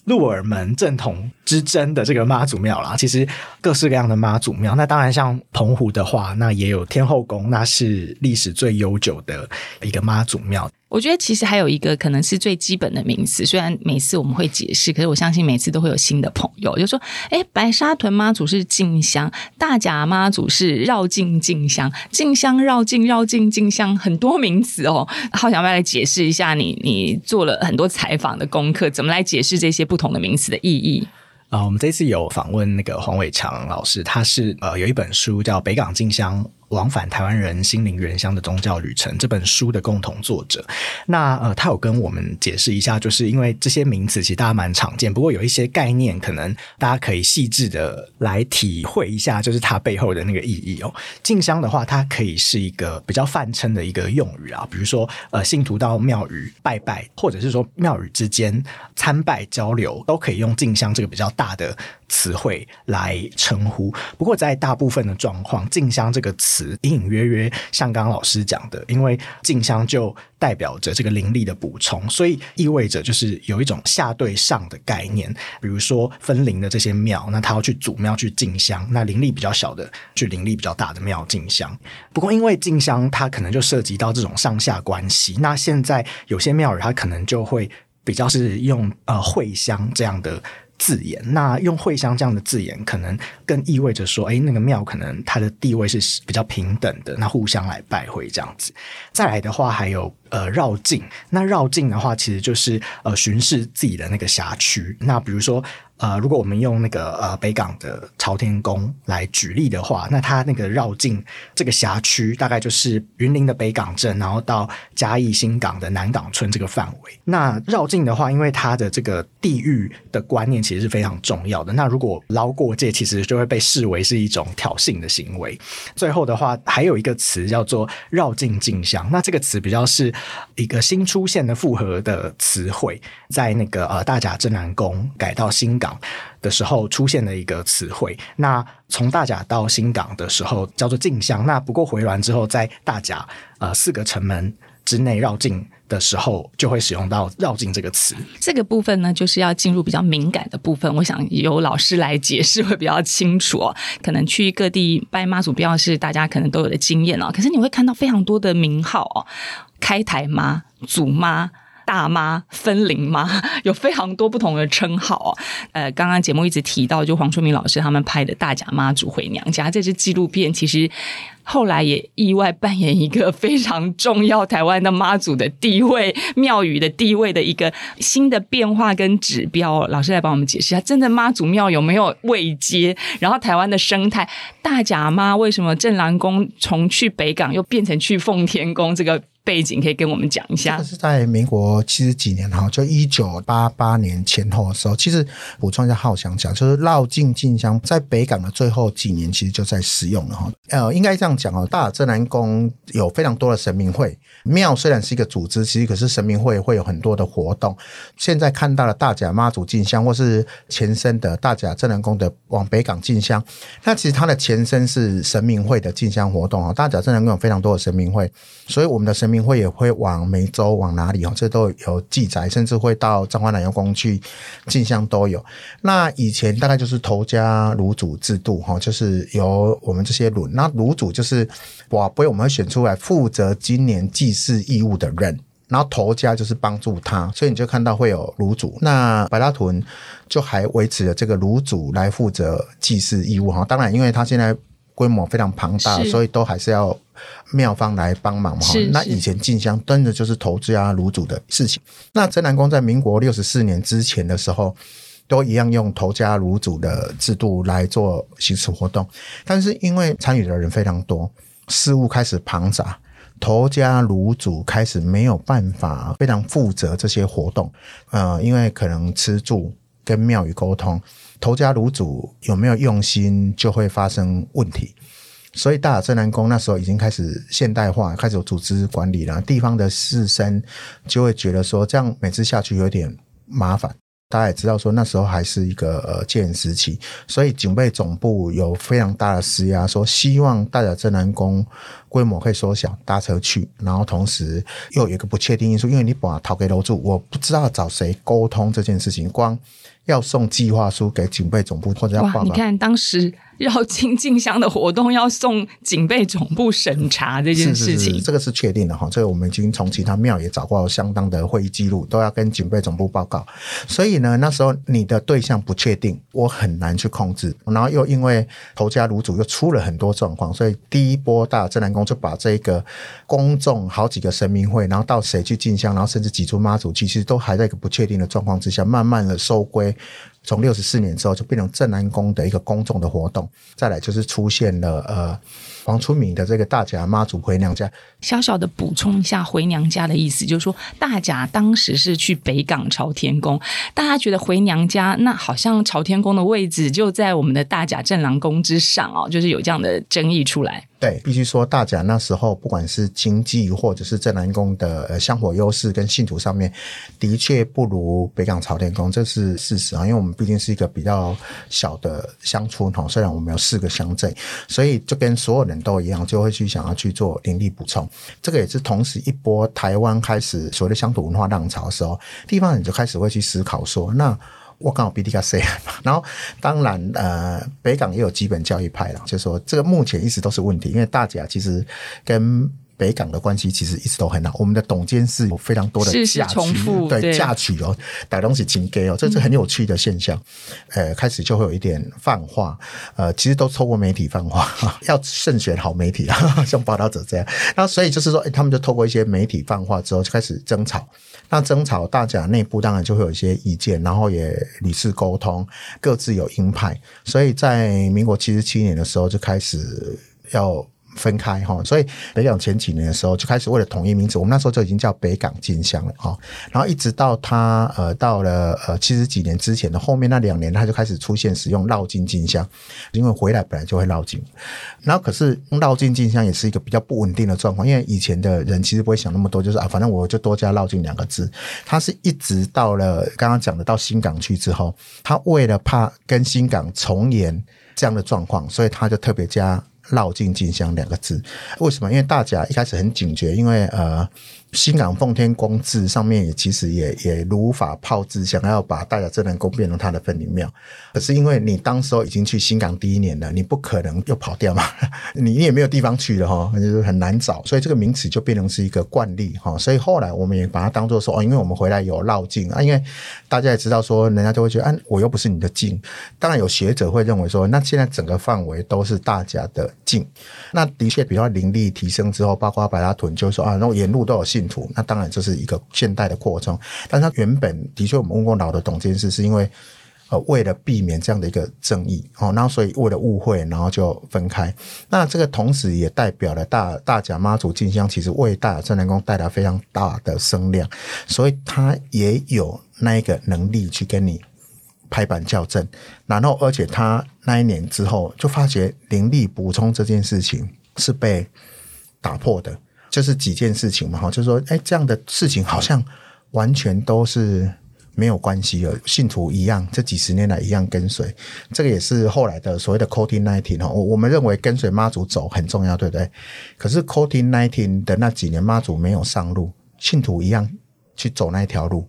S3: 鹿耳门正统之争的这个妈祖庙啦。其实各式各样的妈祖庙，那当然像澎湖的话，那也有天后宫，那是历史最悠久的一个妈祖庙。
S1: 我觉得其实还有一个可能是最基本的名词，虽然每次我们会解释，可是我相信每次都会有新的朋友就说：“哎，白沙屯妈祖是进香，大甲妈祖是绕境进香，进香绕境绕境进香，很多名词哦。”好想要不要来解释一下你？你做了很多采访的功课，怎么来解释这些不同的名词的意义？
S3: 啊、我们这次有访问那个黄伟强老师，他是呃有一本书叫《北港进香》。往返台湾人心灵原乡的宗教旅程这本书的共同作者，那呃，他有跟我们解释一下，就是因为这些名词其实大家蛮常见，不过有一些概念可能大家可以细致的来体会一下，就是它背后的那个意义哦。进香的话，它可以是一个比较泛称的一个用语啊，比如说呃，信徒到庙宇拜拜，或者是说庙宇之间参拜交流，都可以用进香这个比较大的词汇来称呼。不过在大部分的状况，静香这个词隐隐约约像刚刚老师讲的，因为静香就代表着这个灵力的补充，所以意味着就是有一种下对上的概念。比如说分灵的这些庙，那他要去祖庙去进香，那灵力比较小的去灵力比较大的庙进香。不过因为进香它可能就涉及到这种上下关系，那现在有些庙宇它可能就会比较是用呃会香这样的。字眼，那用会香这样的字眼，可能更意味着说，哎，那个庙可能它的地位是比较平等的，那互相来拜会这样子。再来的话，还有呃绕境，那绕境的话，其实就是呃巡视自己的那个辖区。那比如说。呃，如果我们用那个呃北港的朝天宫来举例的话，那它那个绕境这个辖区大概就是云林的北港镇，然后到嘉义新港的南港村这个范围。那绕境的话，因为它的这个地域的观念其实是非常重要的。那如果捞过界，其实就会被视为是一种挑衅的行为。最后的话，还有一个词叫做绕境进香，那这个词比较是一个新出现的复合的词汇，在那个呃大甲镇南宫改到新港。的时候出现的一个词汇，那从大甲到新港的时候叫做进香，那不过回銮之后在大甲呃四个城门之内绕境的时候就会使用到绕境这个词。
S1: 这个部分呢，就是要进入比较敏感的部分，我想由老师来解释会比较清楚哦。可能去各地拜妈祖庙是大家可能都有的经验哦，可是你会看到非常多的名号哦，开台妈、祖妈。大妈、分灵妈，有非常多不同的称号哦。呃，刚刚节目一直提到，就黄春明老师他们拍的《大甲妈祖回娘家》这支纪录片，其实后来也意外扮演一个非常重要台湾的妈祖的地位、庙宇的地位的一个新的变化跟指标。老师来帮我们解释一下，真的妈祖庙有没有位阶？然后台湾的生态，大甲妈为什么镇澜宫从去北港又变成去奉天宫？这个。背景可以跟我们讲一下。
S2: 是在民国七十几年哈，就一九八八年前后的时候。其实补充一下，浩翔讲，就是绕境进香在北港的最后几年，其实就在使用了哈。呃，应该这样讲哦，大甲镇澜宫有非常多的神明会，庙虽然是一个组织，其实可是神明会会有很多的活动。现在看到了大甲妈祖进香，或是前身的大甲镇南宫的往北港进香，那其实它的前身是神明会的进香活动啊。大甲镇南宫有非常多的神明会，所以我们的神明。会也会往梅州往哪里哦？这都有记载，甚至会到彰化南阳宫去进香都有。那以前大概就是头家炉主制度哈，就是由我们这些炉，那炉主就是哇，不会我们会选出来负责今年祭祀义务的人，然后头家就是帮助他，所以你就看到会有炉主。那白沙屯就还维持了这个炉主来负责祭祀义务哈。当然，因为他现在规模非常庞大，所以都还是要。庙方来帮忙嘛？那以前进香真的就是头家炉主的事情。那真南宫在民国六十四年之前的时候，都一样用头家炉主的制度来做行事活动。但是因为参与的人非常多，事务开始庞杂，头家炉主开始没有办法非常负责这些活动。呃，因为可能吃住跟庙宇沟通，头家炉主有没有用心，就会发生问题。所以大甲镇南宫那时候已经开始现代化，开始有组织管理了。地方的士绅就会觉得说，这样每次下去有点麻烦。大家也知道说，那时候还是一个呃戒严时期，所以警备总部有非常大的施压，说希望大甲镇南宫规模可以缩小，搭车去。然后同时又有一个不确定因素，因为你把逃给楼住，我不知道找谁沟通这件事情，光要送计划书给警备总部或者要报告。
S1: 你看当时。绕境进香的活动要送警备总部审查这件事情，
S2: 是是是这个是确定的哈。这个我们已经从其他庙也找过相当的会议记录，都要跟警备总部报告。所以呢，那时候你的对象不确定，我很难去控制。然后又因为头家炉主又出了很多状况，所以第一波大镇南宫就把这个公众好几个神明会，然后到谁去进香，然后甚至几出妈祖其实都还在一个不确定的状况之下，慢慢的收归。从六十四年之后，就变成正安宫的一个公众的活动。再来就是出现了呃黄春明的这个大甲妈祖回娘家。
S1: 小小的补充一下，回娘家的意思就是说，大甲当时是去北港朝天宫，大家觉得回娘家，那好像朝天宫的位置就在我们的大甲镇郎宫之上哦，就是有这样的争议出来。
S2: 对，必须说大甲那时候不管是经济或者是镇南宫的呃香火优势跟信徒上面，的确不如北港朝天宫，这是事实啊。因为我们毕竟是一个比较小的乡村哈，虽然我们有四个乡镇，所以就跟所有人都一样，就会去想要去做灵力补充。这个也是同时一波台湾开始所谓的乡土文化浪潮的时候，地方人就开始会去思考说，那。我刚好比你较细嘛，然后当然呃，北港也有基本教育派了，就是说这个目前一直都是问题，因为大家其实跟北港的关系其实一直都很好，我们的董监事有非常多的嫁娶，对嫁娶哦，带东西请给哦，这是很有趣的现象。呃，开始就会有一点泛化，呃，其实都透过媒体泛化，要慎选好媒体啊，像报道者这样。那所以就是说，哎，他们就透过一些媒体泛化之后，就开始争吵。那争吵，大家内部当然就会有一些意见，然后也屡次沟通，各自有鹰派。所以在民国七十七年的时候，就开始要。分开哈，所以北港前几年的时候就开始为了统一名字，我们那时候就已经叫北港金香了哈。然后一直到他呃到了呃七十几年之前的后面那两年，他就开始出现使用绕境金香，因为回来本来就会绕境。然后可是绕境进香也是一个比较不稳定的状况，因为以前的人其实不会想那么多，就是啊反正我就多加绕境两个字。他是一直到了刚刚讲的到新港去之后，他为了怕跟新港重演这样的状况，所以他就特别加。绕进进香两个字，为什么？因为大家一开始很警觉，因为呃。新港奉天宫志上面也其实也也如法炮制，想要把大甲镇澜宫变成他的分灵庙。可是因为你当时候已经去新港第一年了，你不可能又跑掉嘛，你也没有地方去了哈，就是很难找，所以这个名词就变成是一个惯例哈。所以后来我们也把它当做说哦，因为我们回来有绕境啊，因为大家也知道说，人家就会觉得啊，我又不是你的境。当然有学者会认为说，那现在整个范围都是大家的境。那的确，比较灵力提升之后，包括白沙屯，就说啊，那沿路都有信。那当然这是一个现代的扩充，但是它原本的确，我们问过老的董监事，是因为呃为了避免这样的一个争议哦，然后所以为了误会，然后就分开。那这个同时也代表了大大甲妈祖进香，其实为大甲镇澜宫带来非常大的声量，所以他也有那一个能力去跟你拍板校正。然后而且他那一年之后就发觉灵力补充这件事情是被打破的。就是几件事情嘛，哈，就是说，哎，这样的事情好像完全都是没有关系的，信徒一样，这几十年来一样跟随，这个也是后来的所谓的 COVID-19 哈，我我们认为跟随妈祖走很重要，对不对？可是 COVID-19 的那几年妈祖没有上路，信徒一样去走那条路。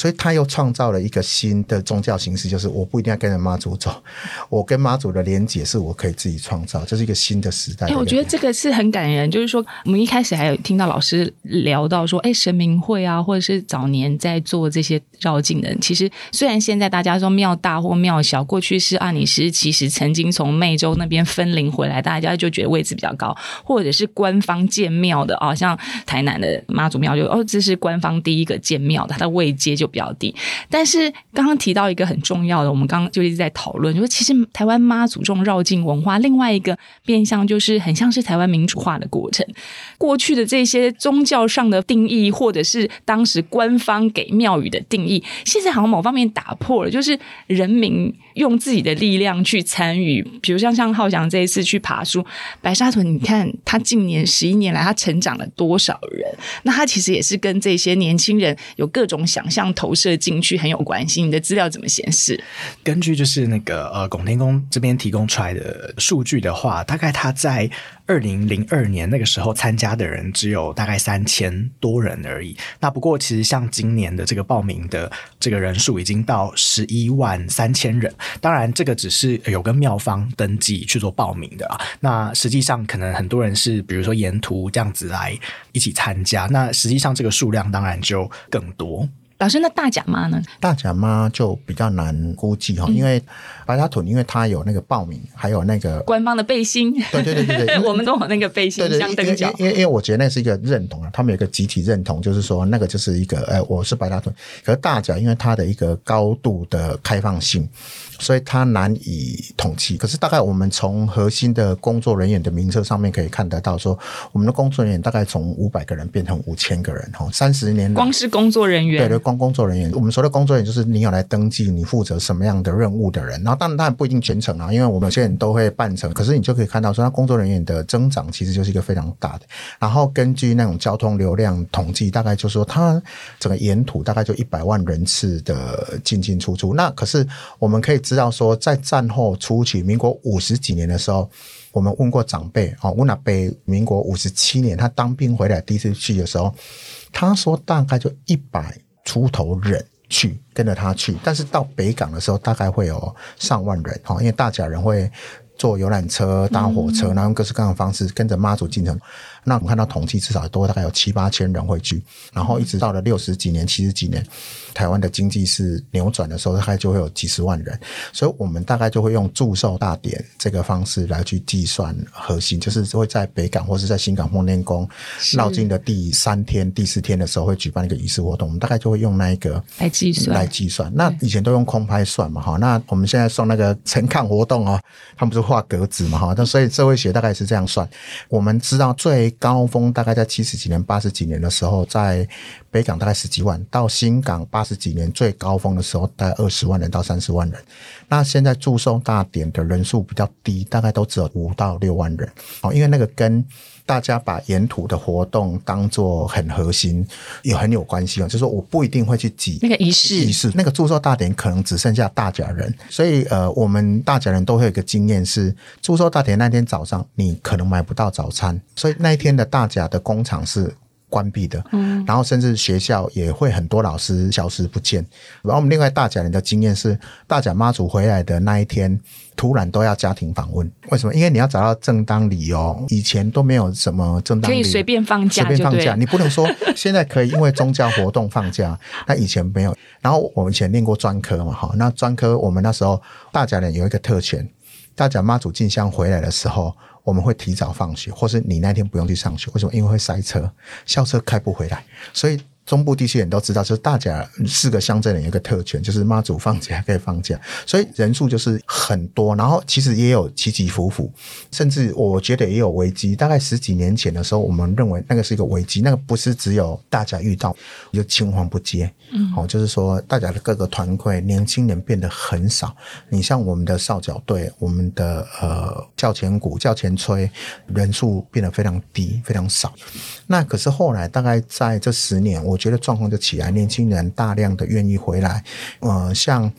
S2: 所以他又创造了一个新的宗教形式，就是我不一定要跟着妈祖走，我跟妈祖的连结是我可以自己创造，这是一个新的时代。我觉得这个是很感人，就是说我们一开始还有听到老师聊到说，哎、神明会啊，或者是早年在做这些绕境的人，其实虽然现在大家说庙大或庙小，过去是阿尼师其实曾经从湄洲那边分灵回来，大家就觉得位置比较高，或者是官方建庙的啊，像台南的妈祖庙就哦，这是官方第一个建庙的，它的位阶。就比较低，但是刚刚提到一个很重要的，我们刚刚就一直在讨论，就是其实台湾妈祖这种绕境文化，另外一个变相就是很像是台湾民主化的过程。过去的这些宗教上的定义，或者是当时官方给庙宇的定义，现在好像某方面打破了，就是人民用自己的力量去参与。比如像像浩翔这一次去爬梳白沙屯，你看他近年十一年来他成长了多少人？那他其实也是跟这些年轻人有各种想象。投射进去很有关系，你的资料怎么显示？
S3: 根据就是那个呃拱天宫这边提供出来的数据的话，大概他在二零零二年那个时候参加的人只有大概三千多人而已。那不过其实像今年的这个报名的这个人数已经到十一万三千人。当然这个只是有跟庙方登记去做报名的啊。那实际上可能很多人是比如说沿途这样子来一起参加。那实际上这个数量当然就更多。
S1: 老师，那大甲妈呢？
S2: 大甲妈就比较难估计哈，因为白沙屯，因为它有那个报名，还有那个
S1: 官方的背心。
S2: 对对对对对，
S1: 我们都有那个背心，像灯脚。
S2: 因为因为我觉得那是一个认同啊，他们有一个集体认同，就是说那个就是一个，哎，我是白沙屯。可是大甲，因为它的一个高度的开放性。所以它难以统计，可是大概我们从核心的工作人员的名册上面可以看得到，说我们的工作人员大概从五百个人变成五千个人，哈，三十年。
S1: 光是工作人员。
S2: 对对，工作人员，我们说的工作人员就是你有来登记，你负责什么样的任务的人。然后当然当然不一定全程啊，因为我们有些人都会半程，可是你就可以看到说，他工作人员的增长其实就是一个非常大的。然后根据那种交通流量统计，大概就是说，它整个沿途大概就一百万人次的进进出出。那可是我们可以知道说，在战后初期，民国五十几年的时候。我们问过长辈哦，问阿伯，民国五十七年他当兵回来第一次去的时候，他说大概就一百出头人去跟着他去，但是到北港的时候大概会有上万人哈，因为大甲人会坐游览车、搭火车，然后用各式各样的方式跟着妈祖进城。那我们看到统计，至少多大概有七八千人会去，然后一直到了六十几年、七十几年，台湾的经济是扭转的时候，大概就会有几十万人。所以我们大概就会用祝寿大典这个方式来去计算核心，就是会在北港或是在新港奉天宫绕境的第三天、第四天的时候会举办一个仪式活动，我们大概就会用那一个
S1: 来计算
S2: 来计算。那以前都用空拍算嘛，哈，那我们现在送那个陈抗活动哦，他们不是画格子嘛，哈，那所以社会学大概是这样算。我们知道最高峰大概在七十几年、八十几年的时候，在北港大概十几万，到新港八十几年最高峰的时候，大概二十万人到三十万人。那现在祝寿大典的人数比较低，大概都只有五到六万人。哦，因为那个跟大家把沿途的活动当做很核心，也很有关系哦。就是说，我不一定会去挤
S1: 那个仪式，仪式
S2: 那个祝寿大典可能只剩下大甲人，所以呃，我们大甲人都会有一个经验是，祝寿大典那天早上你可能买不到早餐，所以那一天的大甲的工厂是。关闭的，嗯，然后甚至学校也会很多老师消失不见。然后我们另外大甲人的经验是，大甲妈祖回来的那一天，突然都要家庭访问。为什么？因为你要找到正当理由，以前都没有什么正当理由，
S1: 可以随便放假，
S2: 随便放假，你不能说现在可以因为宗教活动放假，那以前没有。然后我们以前念过专科嘛，哈，那专科我们那时候大甲人有一个特权，大甲妈祖进香回来的时候。我们会提早放学，或是你那天不用去上学，为什么？因为会塞车，校车开不回来，所以。中部地区人都知道，就是大甲四个乡镇人有一个特权，就是妈祖放假可以放假，所以人数就是很多。然后其实也有起起伏伏，甚至我觉得也有危机。大概十几年前的时候，我们认为那个是一个危机，那个不是只有大家遇到就青黄不接，嗯，哦，就是说大家的各个团会年轻人变得很少。你像我们的少角队，我们的呃教前鼓、教前吹人数变得非常低，非常少。那可是后来大概在这十年，我觉得状况就起来，年轻人大量的愿意回来。呃，像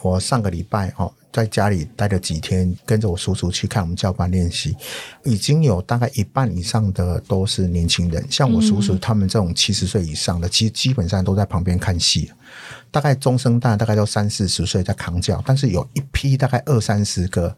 S2: 我上个礼拜哦，在家里待了几天，跟着我叔叔去看我们教官练习，已经有大概一半以上的都是年轻人。像我叔叔他们这种七十岁以上的，其实基本上都在旁边看戏。大概中生代大概都三四十岁在扛教，但是有一批大概二三十个。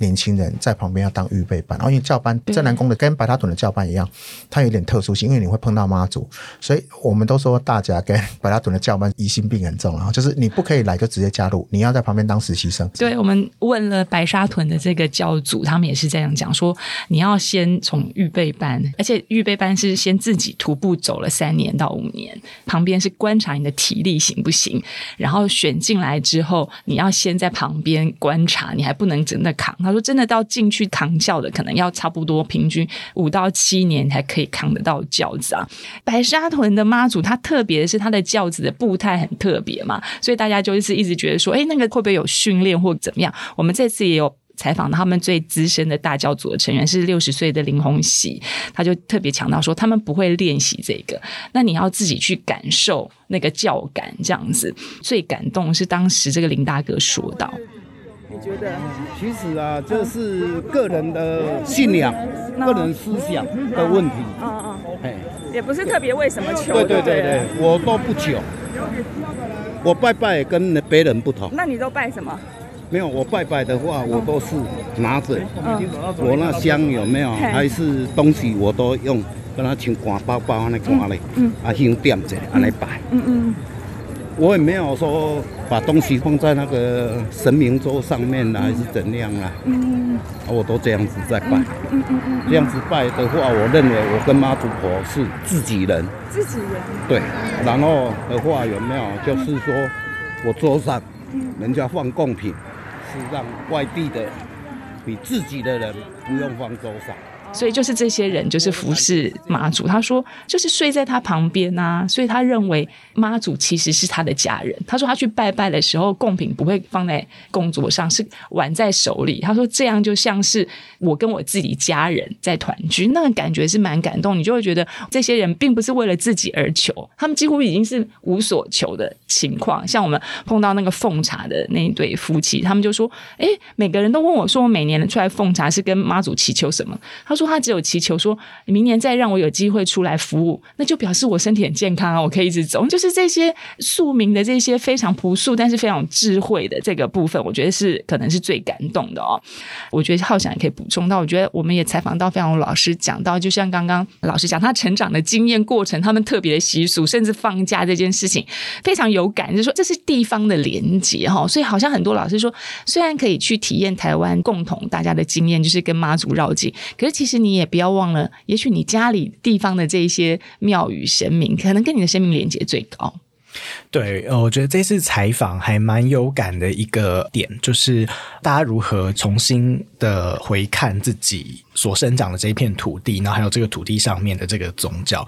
S2: 年轻人在旁边要当预备班，然后因为教班在南宫的跟白塔屯的教班一样，它有点特殊性，因为你会碰到妈祖，所以我们都说大家跟白塔屯的教班疑心病很重啊，就是你不可以来就直接加入，你要在旁边当实习生。
S1: 对，我们问了白沙屯的这个教主，他们也是这样讲，说你要先从预备班，而且预备班是先自己徒步走了三年到五年，旁边是观察你的体力行不行，然后选进来之后，你要先在旁边观察，你还不能真的扛。他说：“真的到进去扛轿的，可能要差不多平均五到七年才可以扛得到轿子啊。白沙屯的妈祖，他特别是他的轿子的步态很特别嘛，所以大家就是一直觉得说，哎，那个会不会有训练或怎么样？我们这次也有采访到他们最资深的大轿组的成员是六十岁的林鸿喜，他就特别强调说，他们不会练习这个，那你要自己去感受那个轿感，这样子。最感动是当时这个林大哥说到。”
S5: 你觉得？其实啊，这是个人的信仰、个人思想的问题。嗯嗯。哎，
S6: 也不是特别为什么求。
S5: 对对对对，我都不求。我拜拜跟别人不同。
S6: 那你都拜什么？
S5: 没有，我拜拜的话，我都是拿着。我那香有没有？还是东西我都用，跟他请挂包包那挂嘞。嗯。啊，香点着，安来拜。嗯嗯。我也没有说把东西放在那个神明桌上面啦，还是怎样啦？嗯，我都这样子在拜。嗯嗯嗯。这样子拜的话，我认为我跟妈祖婆是自己人。
S6: 自己人。
S5: 对，然后的话有没有就是说，我桌上人家放贡品，是让外地的比自己的人不用放桌上。
S1: 所以就是这些人就是服侍妈祖。他说就是睡在他旁边啊，所以他认为妈祖其实是他的家人。他说他去拜拜的时候，贡品不会放在供桌上，是挽在手里。他说这样就像是我跟我自己家人在团聚，那个感觉是蛮感动。你就会觉得这些人并不是为了自己而求，他们几乎已经是无所求的情况。像我们碰到那个奉茶的那一对夫妻，他们就说：“哎，每个人都问我说，我每年出来奉茶是跟妈祖祈求什么？”他说：“他只有祈求说，明年再让我有机会出来服务，那就表示我身体很健康啊，我可以一直走。”就是这些庶民的这些非常朴素，但是非常智慧的这个部分，我觉得是可能是最感动的哦。我觉得浩翔也可以补充到，我觉得我们也采访到非常老师讲到，就像刚刚老师讲他成长的经验过程，他们特别的习俗，甚至放假这件事情非常有感，就是说这是地方的连结哈。所以好像很多老师说，虽然可以去体验台湾共同大家的经验，就是跟妈祖绕境，可是其实你也不要忘了，也许你家里地方的这些庙宇神明，可能跟你的生命连接最高。
S3: 对，呃，我觉得这次采访还蛮有感的一个点，就是大家如何重新的回看自己所生长的这一片土地，然后还有这个土地上面的这个宗教。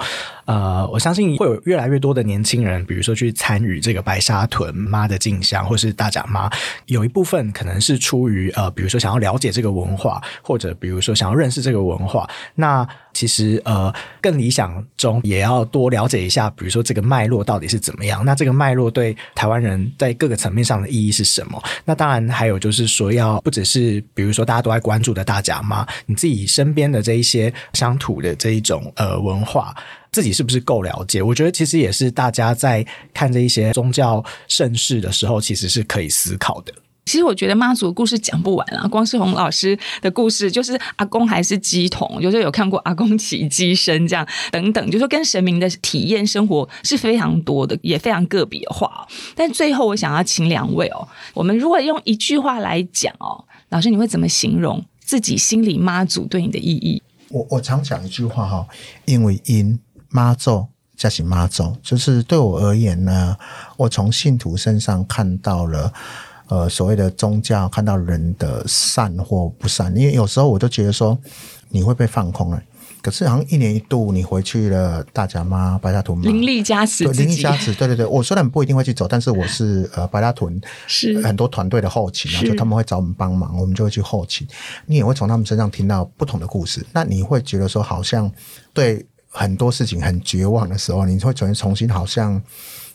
S3: 呃，我相信会有越来越多的年轻人，比如说去参与这个白沙屯妈的进香，或是大甲妈，有一部分可能是出于呃，比如说想要了解这个文化，或者比如说想要认识这个文化。那其实呃，更理想中也要多了解一下，比如说这个脉络到底是怎么样。那这个脉络对台湾人在各个层面上的意义是什么？那当然还有就是说，要不只是比如说大家都在关注的大家嘛，你自己身边的这一些乡土的这一种呃文化。自己是不是够了解？我觉得其实也是大家在看这一些宗教盛世的时候，其实是可以思考的。
S1: 其实我觉得妈祖的故事讲不完啊，光是洪老师的故事，就是阿公还是乩童，就是有看过阿公起乩身这样等等，就是跟神明的体验生活是非常多的，也非常个别化。但最后我想要请两位哦，我们如果用一句话来讲哦，老师你会怎么形容自己心里妈祖对你的意义？
S2: 我我常讲一句话哈，因为因。妈祖加起妈祖，就是对我而言呢，我从信徒身上看到了，呃，所谓的宗教，看到人的善或不善。因为有时候我都觉得说，你会被放空了。可是好像一年一度你回去了大甲妈、白沙屯妈，
S1: 灵力加持，
S2: 对，灵力加持，对对对。我虽然不一定会去走，但是我是呃白沙屯
S1: 是
S2: 很多团队的后勤，啊就他们会找我们帮忙，我们就会去后勤。你也会从他们身上听到不同的故事，那你会觉得说，好像对。很多事情很绝望的时候，你会重新重新好像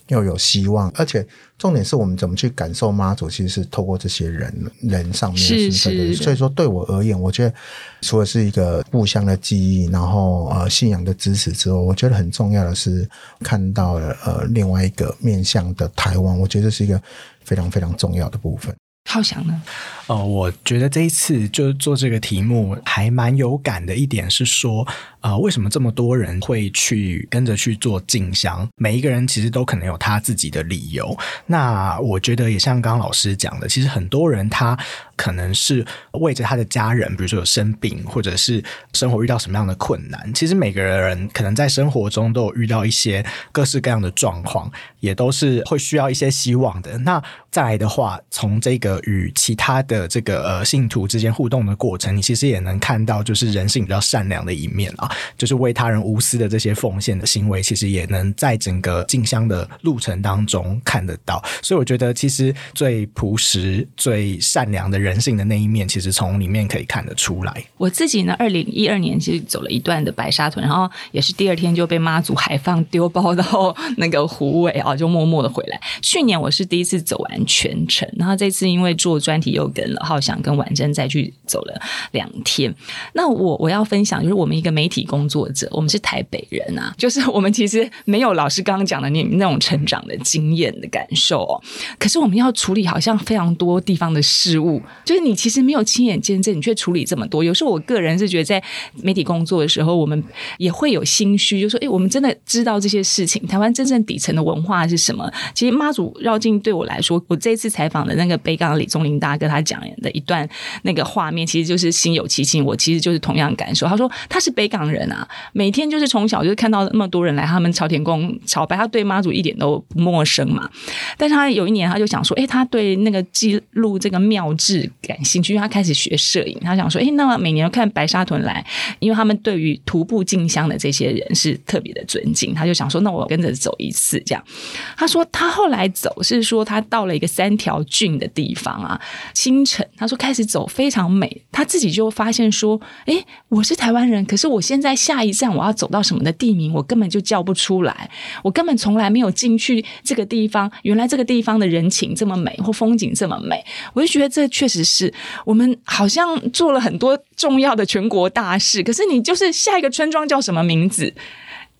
S2: 又有希望，而且重点是我们怎么去感受妈祖，其实是透过这些人人上面所以说对我而言，我觉得除了是一个互相的记忆，然后呃信仰的支持之外，我觉得很重要的是看到了呃另外一个面向的台湾，我觉得这是一个非常非常重要的部分。
S1: 浩翔呢？
S3: 呃，我觉得这一次就做这个题目还蛮有感的一点是说，呃，为什么这么多人会去跟着去做静香？每一个人其实都可能有他自己的理由。那我觉得也像刚老师讲的，其实很多人他可能是为着他的家人，比如说有生病，或者是生活遇到什么样的困难。其实每个人可能在生活中都有遇到一些各式各样的状况，也都是会需要一些希望的。那再来的话，从这个与其他的这个呃信徒之间互动的过程，你其实也能看到，就是人性比较善良的一面啊，就是为他人无私的这些奉献的行为，其实也能在整个进香的路程当中看得到。所以我觉得，其实最朴实、最善良的人性的那一面，其实从里面可以看得出来。
S1: 我自己呢，二零一二年其实走了一段的白沙屯，然后也是第二天就被妈祖海放丢包到那个虎尾啊，就默默的回来。去年我是第一次走完全程，然后这次因为做专题又跟了浩翔跟婉珍再去走了两天。那我我要分享就是我们一个媒体工作者，我们是台北人啊，就是我们其实没有老师刚刚讲的那那种成长的经验的感受哦。可是我们要处理好像非常多地方的事物，就是你其实没有亲眼见证，你却处理这么多。有时候我个人是觉得在媒体工作的时候，我们也会有心虚，就说哎，我们真的知道这些事情，台湾真正底层的文化是什么？其实妈祖绕境对我来说，我这一次采访的那个北港李宗林大哥，他讲讲的一段那个画面，其实就是心有戚戚。我其实就是同样感受。他说他是北港人啊，每天就是从小就是看到那么多人来他们朝天宫朝拜，他对妈祖一点都不陌生嘛。但是他有一年他就想说，哎，他对那个记录这个庙志感兴趣，因为他开始学摄影。他想说，哎，那么每年看白沙屯来，因为他们对于徒步进香的这些人是特别的尊敬，他就想说，那我跟着走一次这样。他说他后来走是说他到了一个三条郡的地方啊，他说开始走非常美，他自己就发现说，哎，我是台湾人，可是我现在下一站我要走到什么的地名，我根本就叫不出来，我根本从来没有进去这个地方，原来这个地方的人情这么美或风景这么美，我就觉得这确实是我们好像做了很多重要的全国大事，可是你就是下一个村庄叫什么名字？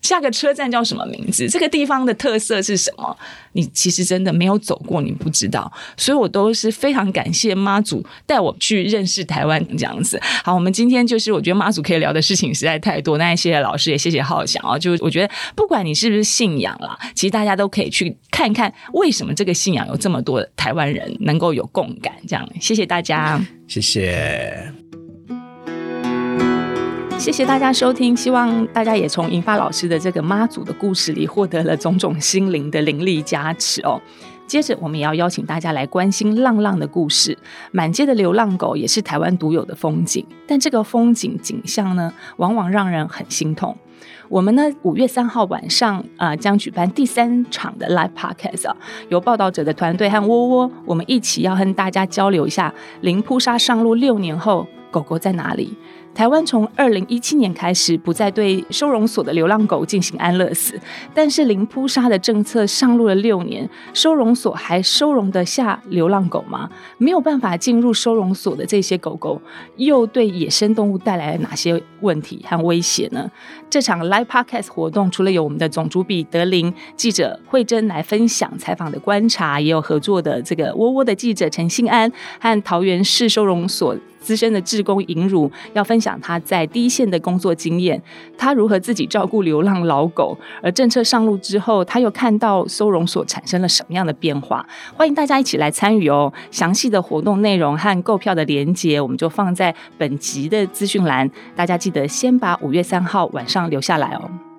S1: 下个车站叫什么名字？这个地方的特色是什么？你其实真的没有走过，你不知道。所以我都是非常感谢妈祖带我去认识台湾这样子。好，我们今天就是我觉得妈祖可以聊的事情实在太多，那也谢谢老师，也谢谢浩翔啊。就我觉得不管你是不是信仰啦，其实大家都可以去看看为什么这个信仰有这么多台湾人能够有共感。这样，谢谢大家，
S3: 谢谢。
S1: 谢谢大家收听，希望大家也从银发老师的这个妈祖的故事里获得了种种心灵的灵力加持哦。接着，我们也要邀请大家来关心浪浪的故事。满街的流浪狗也是台湾独有的风景，但这个风景景象呢，往往让人很心痛。我们呢，五月三号晚上啊、呃，将举办第三场的 Live Podcast 啊，由报道者的团队和窝窝，我们一起要和大家交流一下零扑杀上路六年后，狗狗在哪里？台湾从二零一七年开始不再对收容所的流浪狗进行安乐死，但是零扑杀的政策上路了六年，收容所还收容得下流浪狗吗？没有办法进入收容所的这些狗狗，又对野生动物带来了哪些问题和威胁呢？这场 Live Podcast 活动除了有我们的总主笔德林记者慧珍来分享采访的观察，也有合作的这个窝窝的记者陈信安和桃园市收容所。资深的志工尹汝要分享他在第一线的工作经验，他如何自己照顾流浪老狗，而政策上路之后，他又看到收容所产生了什么样的变化？欢迎大家一起来参与哦！详细的活动内容和购票的连接，我们就放在本集的资讯栏，大家记得先把五月三号晚上留下来哦。